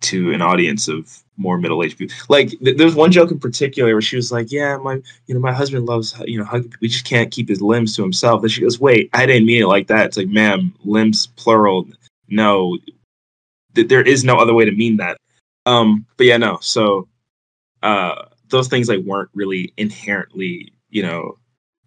to an audience of more middle-aged people. Like th- there's one joke in particular where she was like, "Yeah, my you know my husband loves you know hugging. We just can't keep his limbs to himself." And she goes, "Wait, I didn't mean it like that." It's like, "Ma'am, limbs plural. No, th- there is no other way to mean that." Um, but yeah, no. So uh, those things like weren't really inherently you know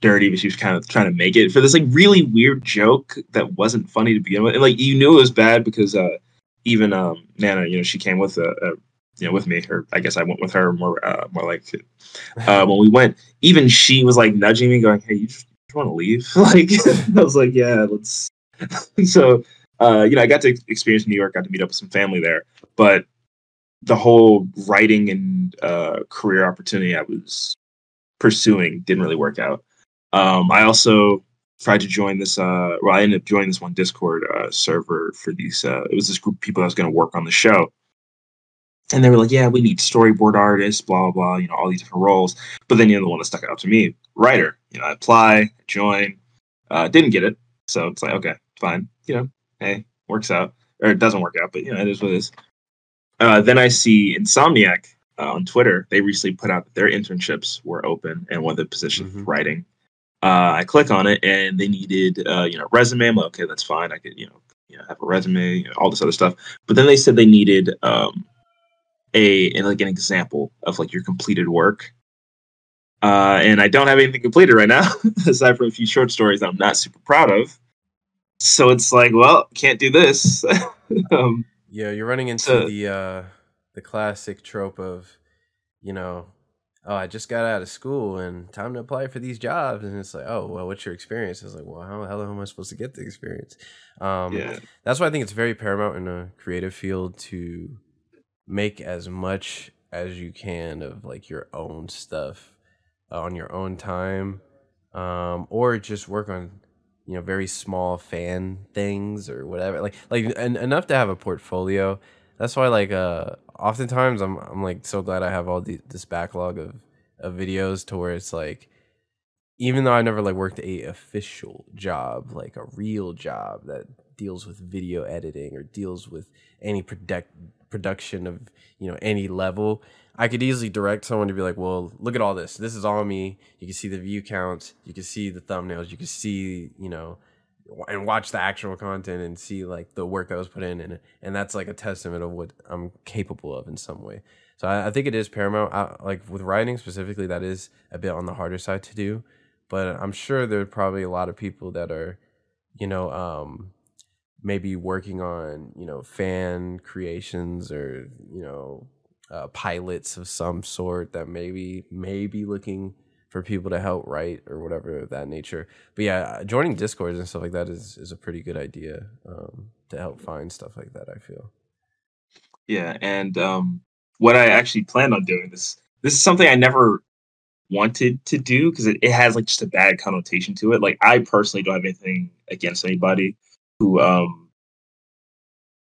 dirty, but she was kind of trying to make it for this like really weird joke that wasn't funny to begin with. And like you knew it was bad because uh even um Nana, you know, she came with a, a you know with me or i guess i went with her more uh, more like uh, when we went. Even she was like nudging me going hey you just, just want to leave? Like i was like yeah let's so uh, you know i got to experience new york got to meet up with some family there but the whole writing and uh, career opportunity i was pursuing didn't really work out. Um, i also tried to join this uh well i ended up joining this one discord uh, server for these uh it was this group of people that was going to work on the show and they were like, "Yeah, we need storyboard artists, blah blah blah, you know, all these different roles." But then you know the one that stuck out to me, writer. You know, I apply, join, uh, didn't get it, so it's like, okay, fine, you know, hey, works out, or it doesn't work out, but you know, it is what it is. Uh, then I see Insomniac uh, on Twitter. They recently put out that their internships were open, and one of the positions mm-hmm. writing. Uh, I click on it, and they needed, uh, you know, resume. I'm like, okay, that's fine. I could, you know, you know, have a resume, you know, all this other stuff. But then they said they needed um, a like an example of like your completed work. Uh, and I don't have anything completed right now, aside from a few short stories I'm not super proud of. So it's like, well, can't do this. um, yeah, you're running into the uh, the classic trope of, you know, oh, I just got out of school and time to apply for these jobs, and it's like, oh, well, what's your experience? It's like, well, how the hell am I supposed to get the experience? Um, yeah. That's why I think it's very paramount in a creative field to make as much as you can of like your own stuff on your own time um, or just work on you know very small fan things or whatever like like en- enough to have a portfolio that's why like uh oftentimes i'm i'm like so glad i have all the, this backlog of of videos to where it's like even though i never like worked a official job like a real job that deals with video editing or deals with any product production of you know any level i could easily direct someone to be like well look at all this. This is all me. You can see the view counts. You can see the thumbnails. You can see you know and watch the actual content and see like the work that was put in and and that's like a testament of what i'm capable of in some way. So i, I think it is paramount. I, like with writing specifically that is a bit on the harder side to do but i'm sure there are probably a lot of people that are you know um maybe working on you know fan creations or you know uh, pilots of some sort that maybe maybe looking for people to help write or whatever of that nature. But yeah, joining discords and stuff like that is is a pretty good idea um, to help find stuff like that. I feel. Yeah, and um, what I actually plan on doing this this is something I never wanted to do because it, it has like just a bad connotation to it. Like I personally don't have anything against anybody who um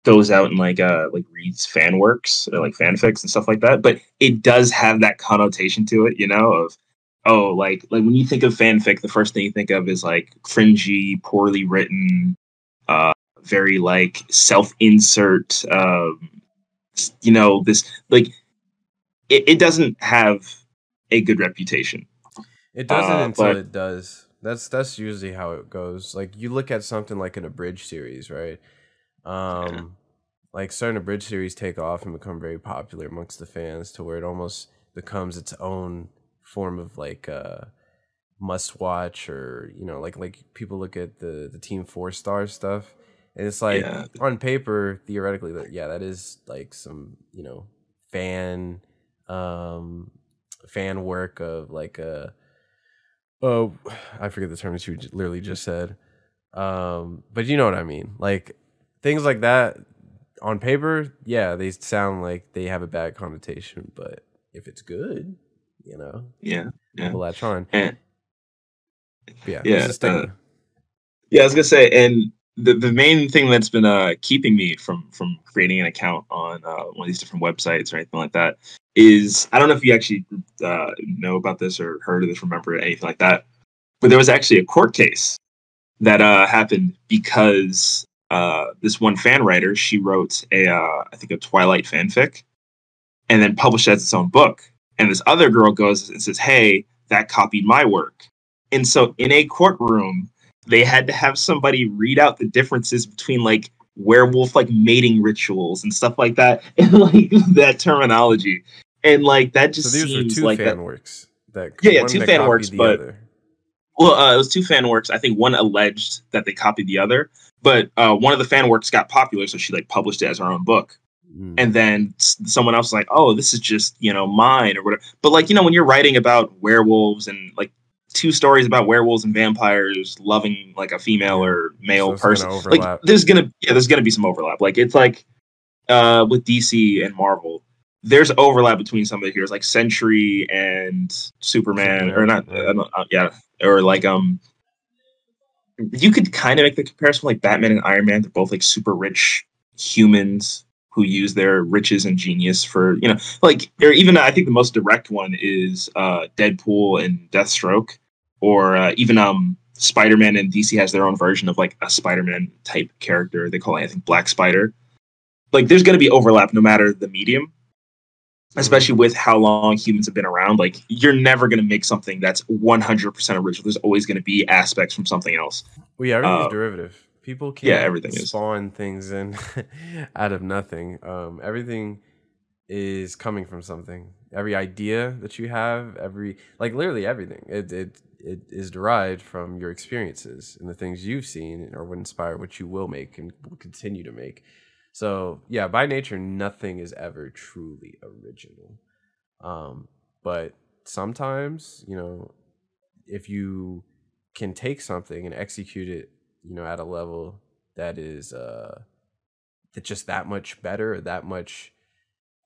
goes out and like uh like reads fan works or like fanfics and stuff like that but it does have that connotation to it you know of oh like like when you think of fanfic the first thing you think of is like cringy poorly written uh very like self-insert um you know this like it, it doesn't have a good reputation It doesn't Uh, until but- it does. That's that's usually how it goes. Like you look at something like an abridged series, right? Um like certain abridged series take off and become very popular amongst the fans to where it almost becomes its own form of like uh must watch or you know like like people look at the the team four star stuff and it's like Yeah. on paper theoretically that yeah that is like some you know fan um fan work of like a oh i forget the term that you literally just said um but you know what i mean like things like that on paper yeah they sound like they have a bad connotation but if it's good you know yeah Yeah. people latch on and yeah Yeah, it's a stigma. uh, Yeah, I was gonna say, and the the main thing that's been uh keeping me from from creating an account on uh, one of these different websites or anything like that is I don't know if you actually uh, know about this or heard of this, remember it, anything like that, but there was actually a court case that uh happened because uh this one fan writer she wrote a uh I think a Twilight fanfic and then published it as its own book, and this other girl goes and says, "Hey, that copied my work." And so in a courtroom, they had to have somebody read out the differences between like werewolf like mating rituals and stuff like that and like that terminology. And like that just so these are seems two like fan that, works that Yeah, yeah, two fan works, but- other. well, uh, it was two fan works. I think one alleged that they copied the other, but uh, one of the fan works got popular, so she like published it as her own book. Mm. And then someone else was like, "Oh, this is just you know mine or whatever." But like you know, when you're writing about werewolves and like two stories about werewolves and vampires loving like a female or So male gonna person, like there's gonna yeah, there's gonna be some overlap. Like it's like uh with DC and Marvel, there's overlap between some of the heroes, like Sentry and Superman, or not, right. uh, uh, yeah, or like um, you could kind of make the comparison like Batman and Iron Man. They're both like super rich humans who use their riches and genius for you know, like or even I think the most direct one is uh Deadpool and Deathstroke, or uh, even um. Spider-Man and DC has their own version of like a Spider-Man type character. They call it, I think, Black Spider. Like, there's going to be overlap no matter the medium especially with how long humans have been around like you're never going to make something that's 100% original there's always going to be aspects from something else Well, yeah, everything's Uh, derivative. People can yeah, everything is. spawn things in out of nothing. Um, everything is coming from something. Every idea that you have, every like literally everything, it it it is derived from your experiences and the things you've seen or would inspire what you will make and will continue to make. So yeah, by nature, nothing is ever truly original. Um, but sometimes, you know, if you can take something and execute it, you know, at a level that is uh just that much better, that much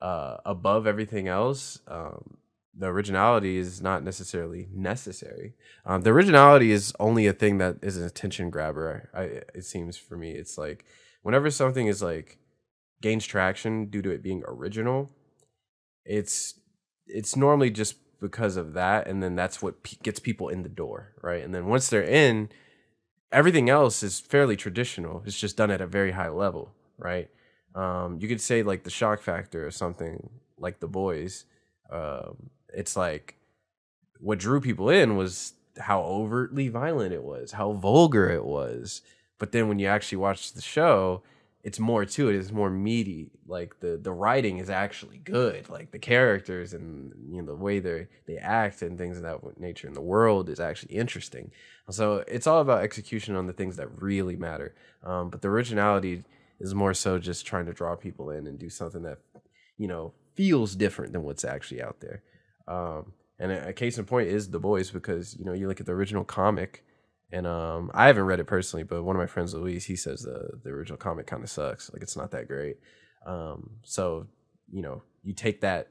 uh above everything else, um, the originality is not necessarily necessary. Um, the originality is only a thing that is an attention grabber. I, it seems for me, it's like whenever something is like gains traction due to it being original, it's it's normally just because of that, and then that's what p- gets people in the door, right? And then once they're in, everything else is fairly traditional. It's just done at a very high level, right? Um, you could say like the shock factor or something like the boys. Um, it's like what drew people in was how overtly violent it was, how vulgar it was. But then when you actually watch the show, it's more to it. It's more meaty. Like the the writing is actually good. Like the characters and you know the way they they act and things of that nature. And the world is actually interesting. So it's all about execution on the things that really matter. Um, but the originality is more so just trying to draw people in and do something that you know feels different than what's actually out there. Um, and a, a case in point is the boys because you know you look at the original comic and um, I haven't read it personally, but one of my friends, Luis, he says the the original comic kind of sucks. Like it's not that great. Um, so you know, you take that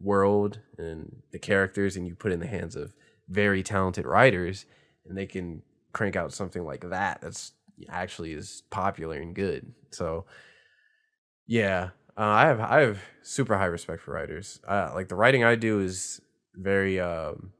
world and the characters and you put in the hands of very talented writers, and they can crank out something like that. That's actually is popular and good. So yeah, uh, I have I have super high respect for writers. Uh, like the writing I do is very um,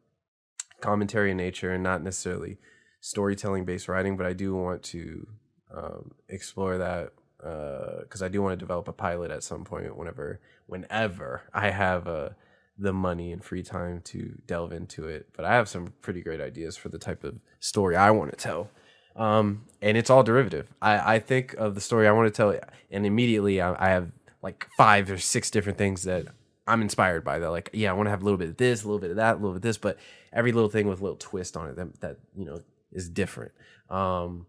commentary in nature and not necessarily storytelling based writing, but I do want to um, explore that because uh, I do want to develop a pilot at some point. Whenever, whenever I have uh, the money and free time to delve into it, but I have some pretty great ideas for the type of story I want to tell. Um, and it's all derivative. I, I think of the story I want to tell, and immediately I, I have like five or six different things that I'm inspired by. That like, yeah, I want to have a little bit of this, a little bit of that, a little bit of this, but every little thing with a little twist on it that, that you know is different. Um,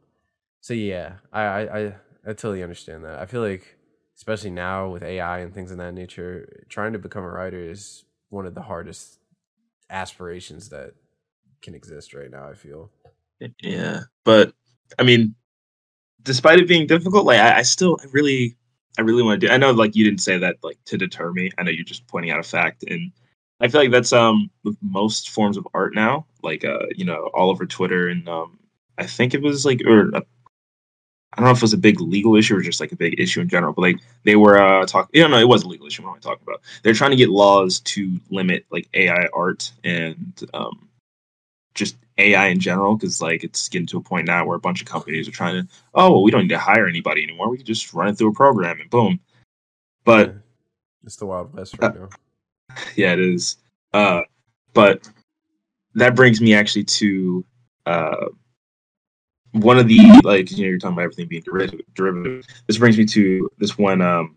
so yeah, I, I, I I totally understand that. I feel like especially now with AI and things of that nature, trying to become a writer is one of the hardest aspirations that can exist right now. I feel. Yeah, but I mean, despite it being difficult, like I, I still I really I really want to do. I know like you didn't say that like to deter me. I know you're just pointing out a fact, and I feel like that's um with most forms of art now, like uh you know all over Twitter and um I think it was like or uh, I don't know if it was a big legal issue or just like a big issue in general, but like they were uh talking. You know, it was a legal issue. What am I talking about? They're trying to get laws to limit like AI art and um just AI in general because like it's getting to a point now where a bunch of companies are trying to oh well we don't need to hire anybody anymore we can just run it through a program and boom. But yeah. it's the wild west right uh, now yeah, it is. Uh, but that brings me actually to uh, one of the like you know you're talking about everything being derivative. This brings me to this one um,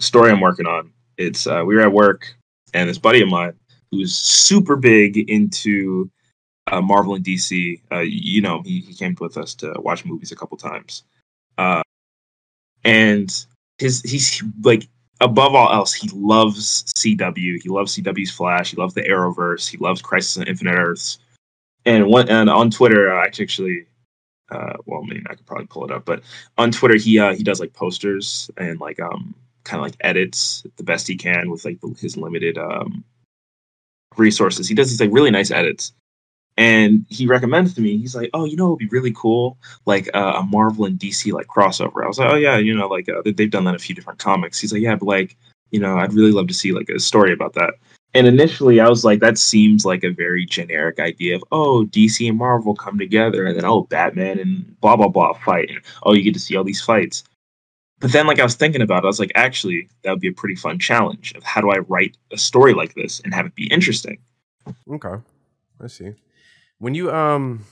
story I'm working on. It's uh, we were at work and this buddy of mine who's super big into uh, Marvel and DC. Uh, you know, he, he came with us to watch movies a couple times, uh, and his he's like above all else, he loves CW. He loves CW's Flash. He loves the Arrowverse. He loves Crisis on Infinite Earths. And one and on Twitter, I actually, uh, well, I mean, I could probably pull it up, but on Twitter, he uh, he does like posters and like um kind of like edits the best he can with like his limited um resources. He does these like really nice edits, and he recommends to me he's like oh you know it would be really cool? Like uh, a marvel and dc like crossover. I was like oh yeah you know like uh, they've done that in a few different comics. He's like yeah but like you know i'd really love to see like a story about that and initially i was like that seems like a very generic idea of oh dc and marvel come together and then oh batman and blah blah blah fight. And oh you get to see all these fights. But then like i was thinking about it i was like actually that would be a pretty fun challenge of how do i write a story like this and have it be interesting? Okay. I see. When you um,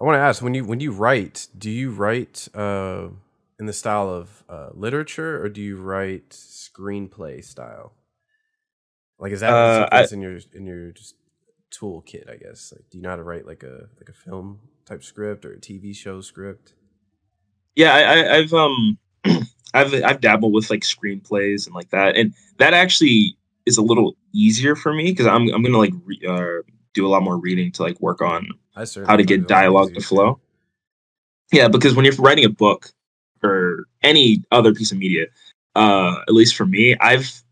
I want to ask when you when you write, do you write uh in the style of uh, literature or do you write screenplay style? Like is that uh, I, in your in your just toolkit? I guess. Like, do you know how to write like a like a film type script or a TV show script? Yeah, I, I've um, I've I've dabbled with like screenplays and like that, and that actually is a little easier for me because I'm I'm gonna like re, uh, do a lot more reading to like work on how to get dialogue to flow. Yeah, because when you're writing a book or any other piece of media, uh, at least for me, I've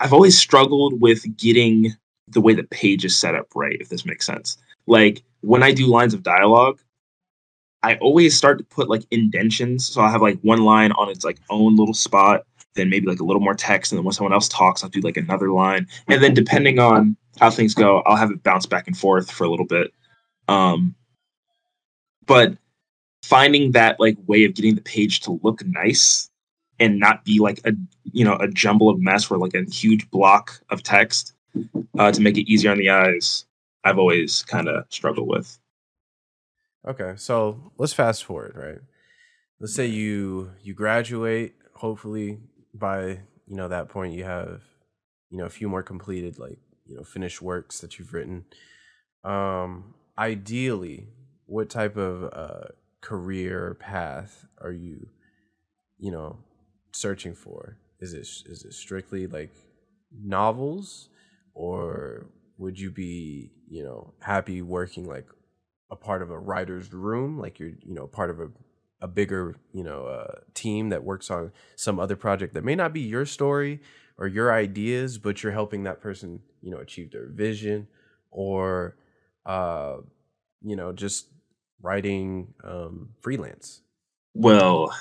I've always struggled with getting the way the page is set up right, if this makes sense. Like when I do lines of dialogue, I always start to put like indentions. So I'll have like one line on its like own little spot, then maybe like a little more text, and then when someone else talks, I'll do like another line. And then depending on how things go, I'll have it bounce back and forth for a little bit. Um but finding that like way of getting the page to look nice and not be like a you know a jumble of mess where like a huge block of text uh, to make it easier on the eyes i've always kind of struggled with Okay, so let's fast forward, right? Let's say you you graduate. Hopefully, by you know that point, you have you know a few more completed, like you know finished works that you've written. Um, ideally, what type of uh, career path are you, you know, searching for? Is it is it strictly like novels, or would you be you know happy working like a part of a writer's room, like you're, you know, part of a, a bigger, you know, uh, team that works on some other project that may not be your story or your ideas, but you're helping that person, you know, achieve their vision or, uh, you know, just writing um, freelance. well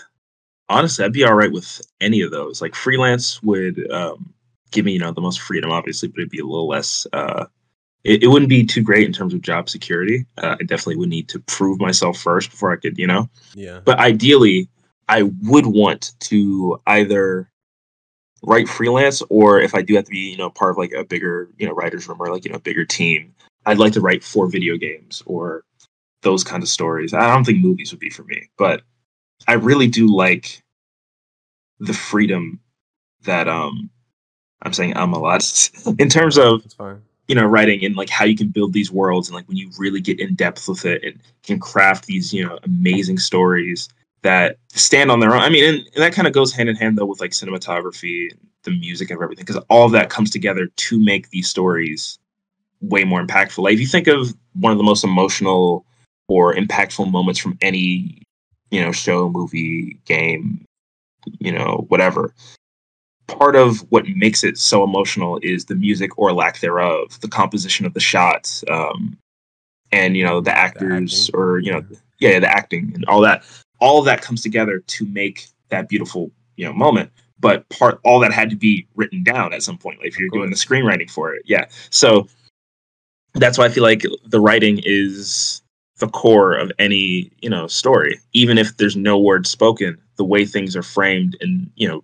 honestly i'd be all right with any of those like freelance would um, give me you know the most freedom obviously but it'd be a little less uh, it, it wouldn't be too great in terms of job security. Uh, I definitely would need to prove myself first before I could, you know. Yeah. But ideally, I would want to either write freelance or if I do have to be, you know, part of like a bigger, you know, writers room or like, you know, bigger team, I'd like to write for video games or those kind of stories. I don't think movies would be for me, but I really do like the freedom that um I'm saying I'm a lot in terms of you know writing and like how you can build these worlds and like when you really get in depth with it and can craft these you know amazing stories that stand on their own. I mean and, and that kind of goes hand in hand though with like cinematography the music and everything because all of that comes together to make these stories way more impactful. Like if you think of one of the most emotional or impactful moments from any you know show movie game you know whatever part of what makes it so emotional is the music or lack thereof, the composition of the shots, um, and you know the actors acting. or you know yeah the acting and all that. All of that comes together to make that beautiful you know moment. But part all that had to be written down at some point. Like if you're doing the screenwriting for it, yeah. So that's why I feel like the writing is the core of any you know story, even if there's no word spoken. The way things are framed and you know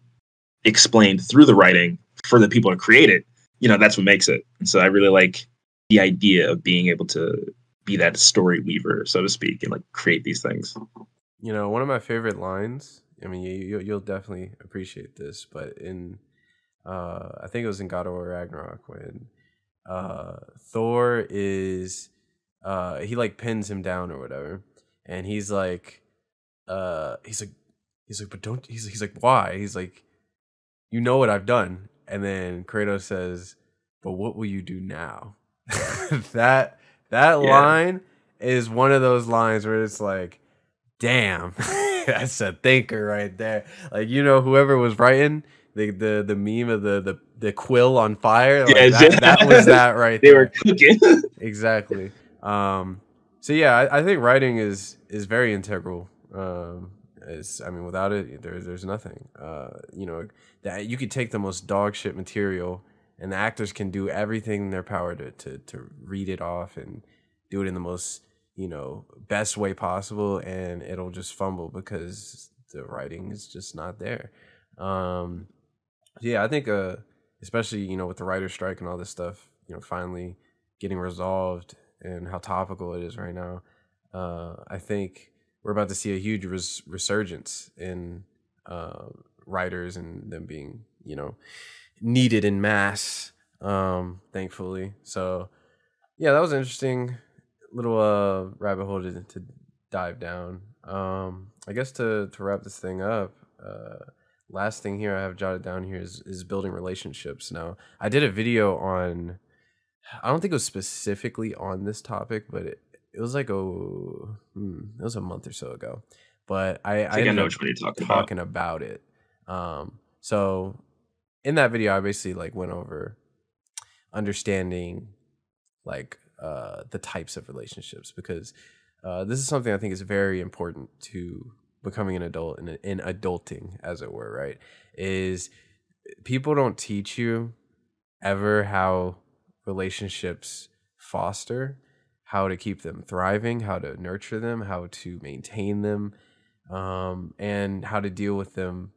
explained through the writing for the people to create it, you know, that's what makes it. And so I really like the idea of being able to be that story weaver, so to speak, and like create these things. You know, one of my favorite lines. I mean, you, you you'll definitely appreciate this, but in uh, I think it was in God of War Ragnarok when uh, Thor is uh, he like pins him down or whatever, and he's like, uh, he's like, he's like, but don't. He's he's like, why? He's like, you know what I've done, and then Kratos says, but what will you do now? that that Yeah. line is one of those lines where it's like, damn, that's a thinker right there. Like you know, whoever was writing the the the meme of the the, the quill on fire, like, Yeah, that, that was that right They there. were cooking. exactly. Um, so yeah, I, I think writing is is very integral. Um, I mean, without it, there, there's nothing. Uh, you know, that you could take the most dog shit material, and the actors can do everything in their power to to to read it off and do it in the most you know best way possible, and it'll just fumble because the writing is just not there. Um, yeah, I think uh, especially you know with the writer strike and all this stuff, you know, finally getting resolved and how topical it is right now. Uh, I think we're about to see a huge res- resurgence in uh, writers and them being, you know, needed in mass. Um, thankfully, so yeah, that was interesting little uh, rabbit hole to, to dive down. Um, I guess to to wrap this thing up. Uh, last thing here I have jotted down here is is building relationships. Now, I did a video on I don't think it was specifically on this topic, but it, it was like a hmm, it was a month or so ago. But I, I think I know one you're talking about. talking about it. Um, so in that video, I basically like went over understanding like uh, the types of relationships because uh, this is something I think is very important to becoming an adult and in adulting, as it were. Right? Is people don't teach you ever how relationships foster, how to keep them thriving, how to nurture them, how to maintain them, um, and how to deal with them,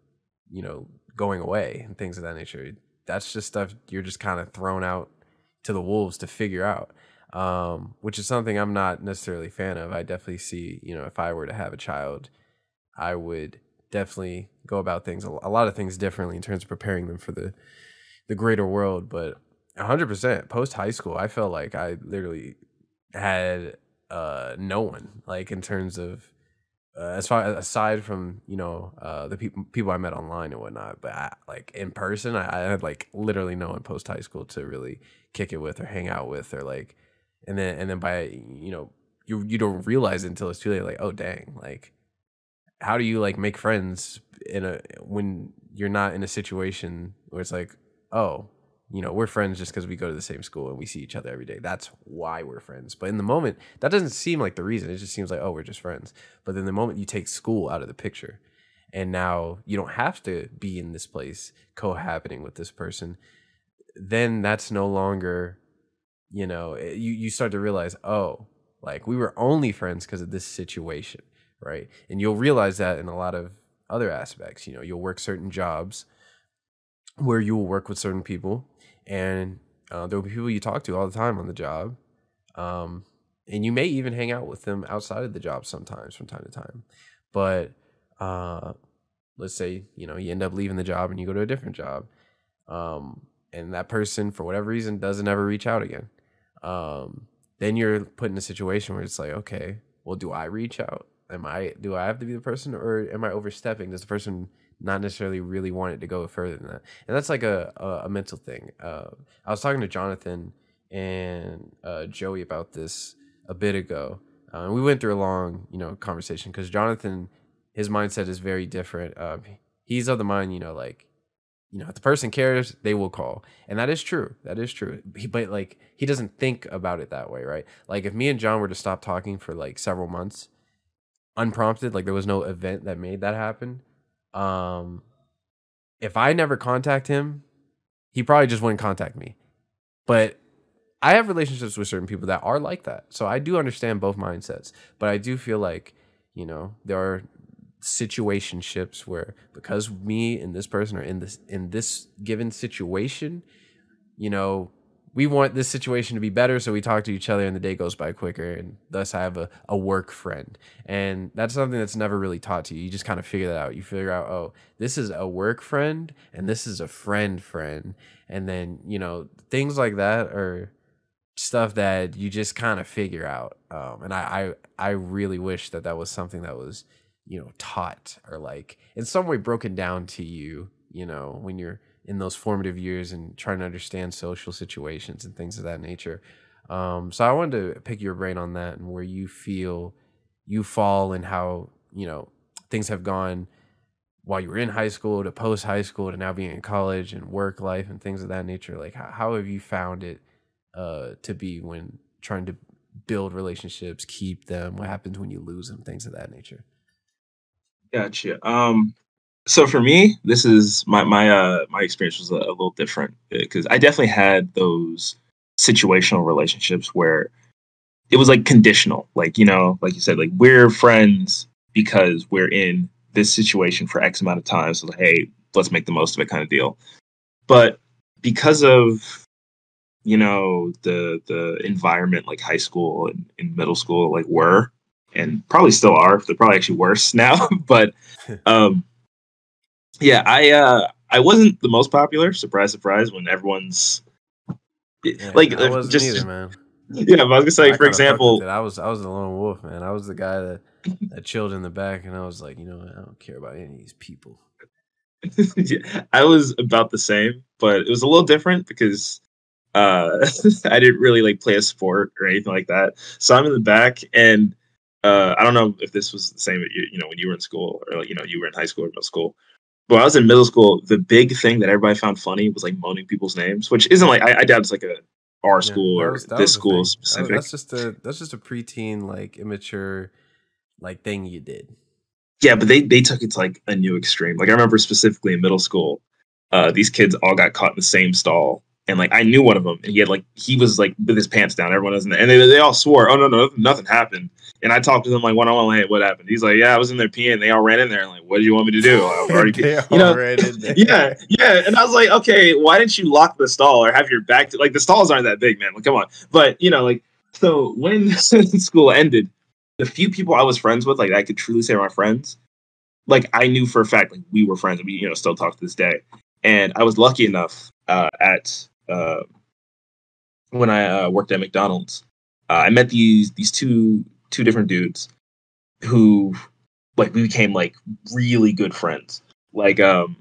you know, going away and things of that nature. That's just stuff you're just kind of thrown out to the wolves to figure out, um, which is something I'm not necessarily a fan of. I definitely see, you know, if I were to have a child, I would definitely go about things a lot of things differently in terms of preparing them for the the greater world. But 100% post high school, I felt like I literally had uh, no one like in terms of uh, as far aside from you know uh, the people people I met online and whatnot, but I, like in person, I, I, had like literally no one post high school to really kick it with or hang out with or like, and then and then by you know you you don't realize it until it's too late. Like oh dang, like how do you like make friends in a when you're not in a situation where it's like oh you know we're friends just because we go to the same school and we see each other every day. That's why we're friends. But in the moment that doesn't seem like the reason. It just seems like oh we're just friends. But then the moment you take school out of the picture and now you don't have to be in this place cohabiting with this person then that's no longer you know eh, you, you start to realize oh like we were only friends because of this situation right? And you'll realize that in a lot of other aspects. You know you'll work certain jobs where you will work with certain people and uh, there will be people you talk to all the time on the job um, and you may even hang out with them outside of the job sometimes from time to time. But uh, let's say you know you end up leaving the job and you go to a different job um, and that person for whatever reason doesn't ever reach out again um, then you're put in a situation where it's like okay well do i reach out? Am i do i have to be the person or am i overstepping? Does the person not necessarily really want it to go further than that. And that's like a a, a mental thing. Uh, I was talking to Jonathan and uh, Joey about this a bit ago. Uh, and we went through a long, you know, conversation because Jonathan, his mindset is very different. Um, he's of the mind, you know, like, you know, if the person cares, they will call, and that is true. That is true. He, but like, he doesn't think about it that way, right? Like, if me and John were to stop talking for like several months, unprompted, like there was no event that made that happen, um, if I never contact him, he probably just wouldn't contact me. But I have relationships with certain people that are like that. So I do understand both mindsets. But I do feel like, you know, there are situationships where because me and this person are in this in this given situation, you know, we want this situation to be better so we talk to each other and the day goes by quicker and thus i have a, a work friend. And that's something that's never really taught to you. You just kind of figure that out. You figure out oh this is a work friend and this is a friend friend. And then you know things like that are stuff that you just kind of figure out. Um, and I, I i really wish that that was something that was you know taught or like in some way broken down to you you know when you're in those formative years and trying to understand social situations and things of that nature. Um, so I wanted to pick your brain on that and where you feel you fall and how you know things have gone while you were in high school to post high school to now being in college and work life and things of that nature. Like how, how have you found it uh, to be when trying to build relationships, keep them? What happens when you lose them? Things of that nature. Gotcha. Um, so for me, this is my my uh my experience was a, a little different because uh, I definitely had those situational relationships where it was like conditional, like you know, like you said, like we're friends because we're in this situation for X amount of time. So like, hey, let's make the most of it, kind of deal. But because of you know the the environment like high school and, and middle school like were and probably still are they're probably actually worse now but um yeah, I uh I wasn't the most popular. Surprise, surprise. When everyone's yeah, like uh, just either, man. Yeah, I was gonna say, I for example, I was I was the lone wolf, man. I was the guy that that chilled in the back, and I was like, you know, I don't care about any of these people. yeah, I was about the same, but it was a little different because uh, I didn't really like play a sport or anything like that. So I'm in the back, and uh, I don't know if this was the same. You, you know, when you were in school, or like, you know, you were in high school or middle school, when I was in middle school, the big thing that everybody found funny was like moaning people's names, which isn't like I, I doubt it's like a our school or was- that this school. Specific. That's just a that's just a preteen like immature like thing you did. Yeah, but they they took it to like a new extreme. Like I remember specifically in middle school, uh, these kids all got caught in the same stall, and like I knew one of them, and he had like he was like with his pants down. Everyone was in there, and they they all swore, "Oh no, no, nothing happened." And I talked to them like one on one, like, "What happened?" He's like, "Yeah, I was in there peeing." And they all ran in there, and like, "What do you want me to do?" I already, you know, ran in there. yeah, yeah. And I was like, okay, why didn't you lock the stall or have your back to like the stalls aren't that big, man. Like, come on. But you know, like so when school ended, the few people I was friends with, like I could truly say were my friends, like I knew for a fact like we were friends. We, you know, still talk to this day. And I was lucky enough uh at uh when I uh, worked at McDonald's, uh, I met these these two two different dudes who like we became like really good friends. Like um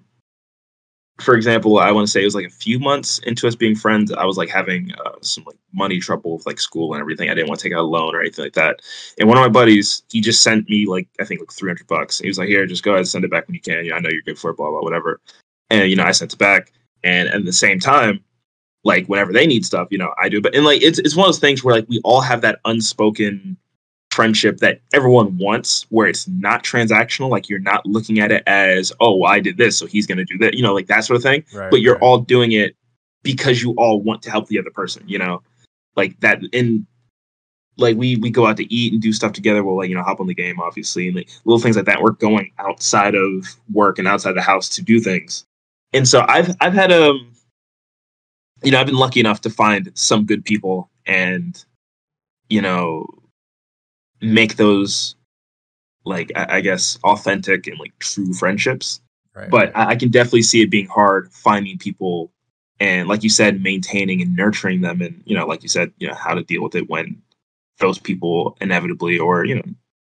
for example, I want to say it was like a few months into us being friends, I was like having uh, some like money trouble with like school and everything. I didn't want to take out a loan or anything like that. And one of my buddies, he just sent me like I think like 300 bucks. He was like, "Here, just go ahead and send it back when you can. Know, I know you're good for it, blah blah whatever." And you know, I sent it back. And at the same time, like whenever they need stuff, you know, I do. But and like it's it's one of those things where like we all have that unspoken friendship that everyone wants where it's not transactional like you're not looking at it as oh well, i did this so he's going to do that you know like that sort of thing Right, but you're right. all doing it because you all want to help the other person you know like that and like we we go out to eat and do stuff together we'll like you know hop on the game obviously and like little things like that we're going outside of work and outside the house to do things and so i've i've had um you know i've been lucky enough to find some good people and you know make those like I, I guess authentic and like true friendships Right, but right. I, I can definitely see it being hard finding people and like you said maintaining and nurturing them and you know like you said you know how to deal with it when those people inevitably or you know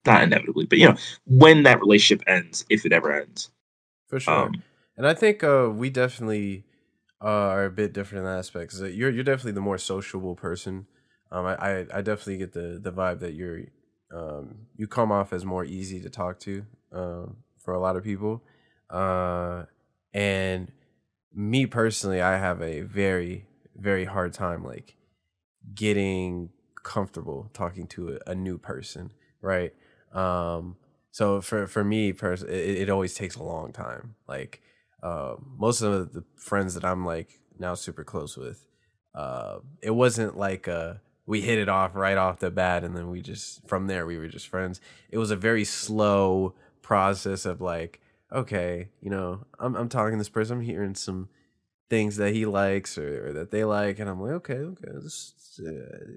not inevitably but you know when that relationship ends if it ever ends for sure. um And I think uh, we definitely uh, are a bit different in that aspect. uh, you're you're definitely the more sociable person. Um, I, I I definitely get the the vibe that you're um, you come off as more easy to talk to um, for a lot of people. Uh, and me personally, I have a very very hard time like getting comfortable talking to a, a new person, right? Um, so for for me, pers- it, it always takes a long time. Like uh, most of the friends that I'm like now super close with, uh, it wasn't like uh we hit it off right off the bat, and then we just from there we were just friends. It was a very slow process of like, okay, you know, I'm I'm talking to this person, I'm hearing some things that he likes or, or that they like, and I'm like, okay, okay, this, uh,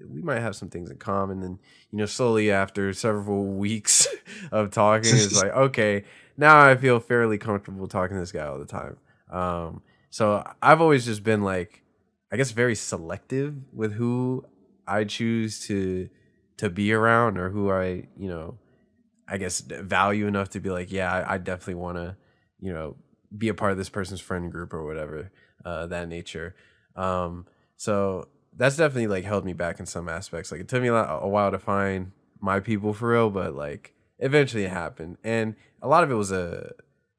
we might have some things in common. And you know, slowly after several weeks of talking, it's like, okay, now I feel fairly comfortable talking to this guy all the time. Um, so I've always just been like, I guess, very selective with who I choose to to be around or who I, you know, I guess value enough to be like, yeah, I, I definitely want to, you know, be a part of this person's friend group or whatever, uh, that nature. Um, so that's definitely like held me back in some aspects. Like it took me a, lot, a while to find my people for real, but like eventually it happened, and a lot of it was a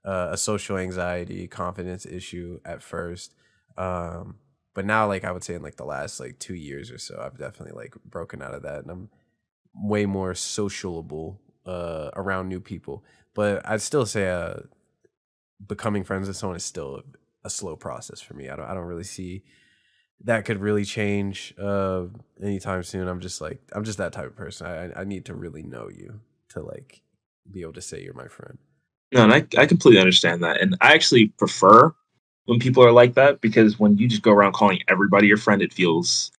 a, social anxiety, confidence issue at first. Um, but now, like I would say, in like the last like two years or so, I've definitely like broken out of that, and I'm way more sociable uh, around new people. But I'd still say uh, becoming friends with someone is still a, a slow process for me. I don't I don't really see that could really change uh, anytime soon. I'm just like I'm just that type of person. I I need to really know you to like be able to say you're my friend. no and I, I completely understand that and i actually prefer when people are like that because when you just go around calling everybody your friend it feels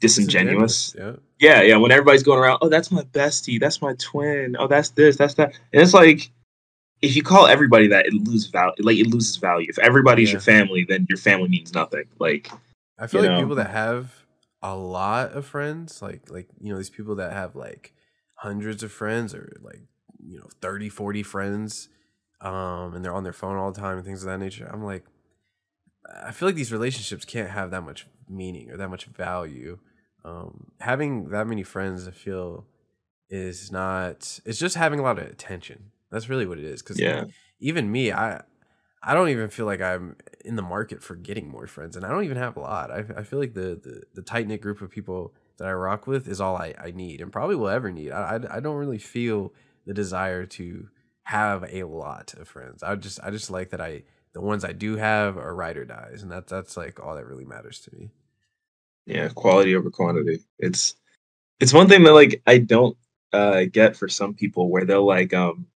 disingenuous Yeah. Yeah, yeah. When everybody's going around, oh, that's my bestie, that's my twin, oh, that's this, that's that, and it's like, if you call everybody that, it loses value. Like it loses value. If everybody's Yeah. your family, then your family means nothing. Like, I feel like know? people that have a lot of friends, like like you know these people that have like hundreds of friends or like you know 30, 40 friends, um, and they're on their phone all the time and things of that nature. I'm like, I feel like these relationships can't have that much meaning or that much value. Um, having that many friends, I feel, is not. It's just having a lot of attention. That's really what it is. Because yeah, even me, I I don't even feel like I'm in the market for getting more friends, and I don't even have a lot. I, I feel like the the, the tight knit group of people that I rock with is all I, I need, and probably will ever need. I, I I don't really feel the desire to have a lot of friends. I just I just like that I the ones I do have are ride or dies, and that's that's like all that really matters to me. Yeah, quality over quantity. It's it's one thing that like I don't uh get for some people where they'll like um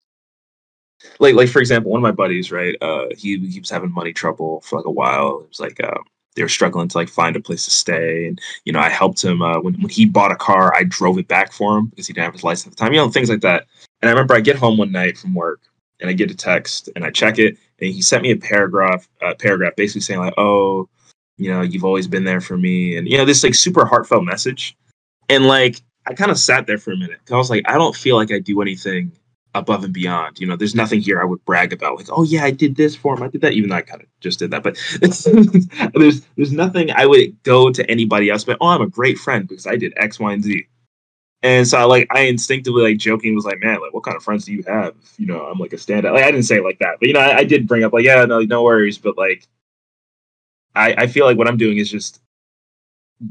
like like for example, one of my buddies, right? Uh, he he was having money trouble for like a while. It was like uh, they were struggling to like find a place to stay, and you know I helped him uh, when when he bought a car. I drove it back for him because he didn't have his license at the time. You know things like that. And I remember I get home one night from work and I get a text and I check it, and he sent me a paragraph paragraph basically saying like, oh, you know, you've always been there for me, and you know this like super heartfelt message, and like I kind of sat there for a minute because I was like, I don't feel like I do anything above and beyond. You know, there's nothing here I would brag about. Like, oh yeah, I did this for him. I did that. Even though I kind of just did that, but there's there's nothing I would go to anybody else. But oh, I'm a great friend because I did X, Y, and Z. And so I like I instinctively like joking was like, man, like what kind of friends do you have? You know, I'm like a standout. Like I didn't say like that, but you know, I, I did bring up like, yeah, no, no worries. But like, I I feel like what I'm doing is just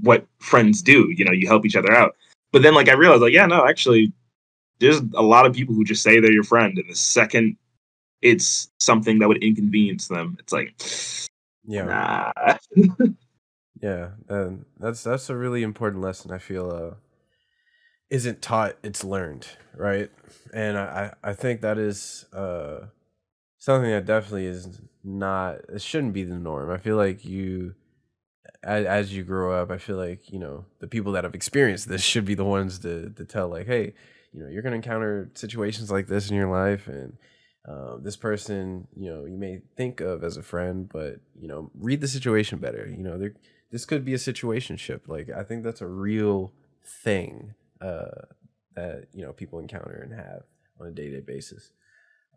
what friends do. You know, you help each other out. But then like I realized like, yeah, no, actually, there's a lot of people who just say they're your friend, and the second it's something that would inconvenience them, it's like, yeah, nah. yeah, and that's that's a really important lesson. I feel uh, isn't taught; it's learned, right? And I I think that is uh something that definitely is not. It shouldn't be the norm. I feel like you as, as you grow up, I feel like you know the people that have experienced this should be the ones to to tell like, hey, you know, you're going to encounter situations like this in your life, and um, this person, you know, you may think of as a friend, but you know, read the situation better. You know, there this could be a situation ship. Like I think that's a real thing uh, that you know people encounter and have on a day to day basis.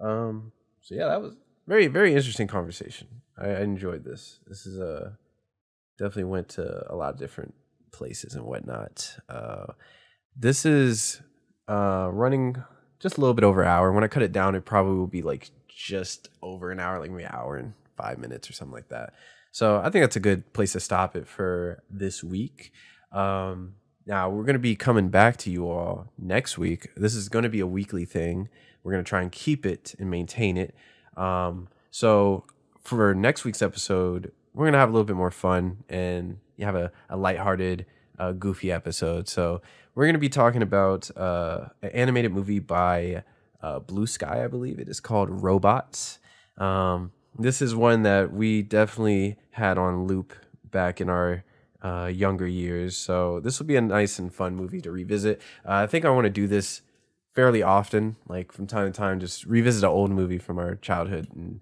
Um, so yeah, that was very very interesting conversation. I, I enjoyed this. This is a uh, definitely went to a lot of different places and whatnot. Uh, this is uh, running just a little bit over an hour. When I cut it down, it probably will be like just over an hour, like maybe an hour and five minutes or something like that. So I think that's a good place to stop it for this week. Um, now we're going to be coming back to you all next week. This is going to be a weekly thing. We're going to try and keep it and maintain it. Um, so for next week's episode, we're going to have a little bit more fun and you have a, a lighthearted, uh, goofy episode. So we're going to be talking about uh, an animated movie by uh, Blue Sky, I believe it is called Robots. Um, this is one that we definitely had on loop back in our uh, younger years. So this will be a nice and fun movie to revisit. Uh, I think I want to do this fairly often, like from time to time, just revisit an old movie from our childhood. And,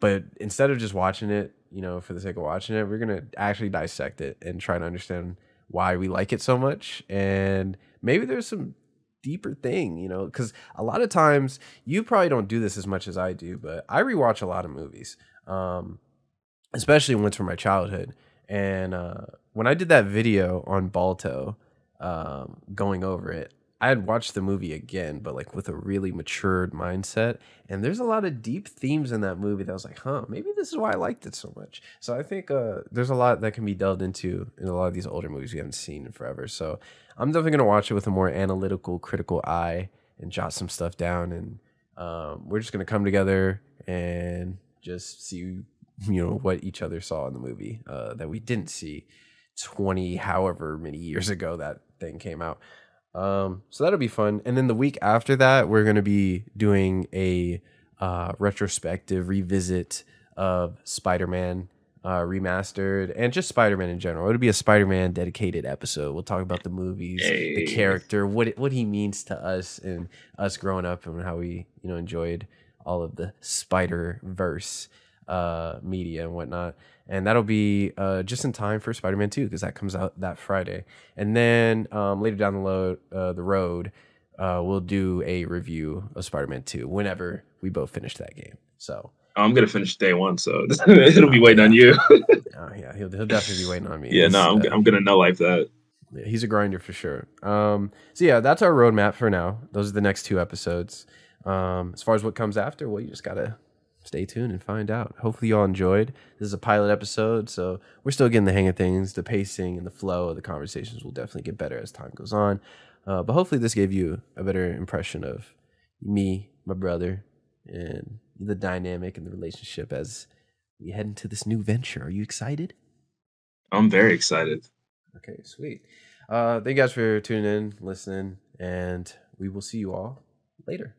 but instead of just watching it, you know, for the sake of watching it, we're gonna actually dissect it and try to understand why we like it so much and maybe there's some deeper thing you know because a lot of times you probably don't do this as much as i do but i rewatch a lot of movies um, especially ones from my childhood and uh, when i did that video on balto um, going over it I had watched the movie again, but like with a really matured mindset. And there's a lot of deep themes in that movie that I was like, huh, maybe this is why I liked it so much. So I think uh, there's a lot that can be delved into in a lot of these older movies we haven't seen in forever. So I'm definitely gonna watch it with a more analytical, critical eye and jot some stuff down. And um, we're just gonna come together and just see, you know, what each other saw in the movie uh, that we didn't see 20, however many years ago that thing came out. Um, so that'll be fun. And then the week after that, we're going to be doing a uh, retrospective revisit of Spider Man uh, remastered and just Spider Man in general. It'll be a Spider Man dedicated episode. We'll talk about the movies, hey. the character, what it, what he means to us, and us growing up, and how we you know enjoyed all of the Spider Verse uh, media and whatnot and that'll be uh, just in time for Spider-Man 2 because that comes out that Friday. And then um, later down the, uh, the road, uh, we'll do a review of Spider-Man 2 whenever we both finish that game. So I'm gonna finish day one, so it'll be waiting on you. oh, yeah, he'll, he'll definitely be waiting on me. Yeah, no, I'm, uh, I'm gonna know like that. Yeah, he's a grinder for sure. Um, so yeah, that's our roadmap for now. Those are the next two episodes. Um, as far as what comes after, well, you just gotta stay tuned and find out. Hopefully, y'all enjoyed. This is a pilot episode, so we're still getting the hang of things. The pacing and the flow of the conversations will definitely get better as time goes on. Uh, but hopefully, this gave you a better impression of me, my brother, and the dynamic and the relationship as we head into this new venture. Are you excited? I'm very excited. Okay, sweet. Uh, thank you guys for tuning in, listening, and we will see you all later.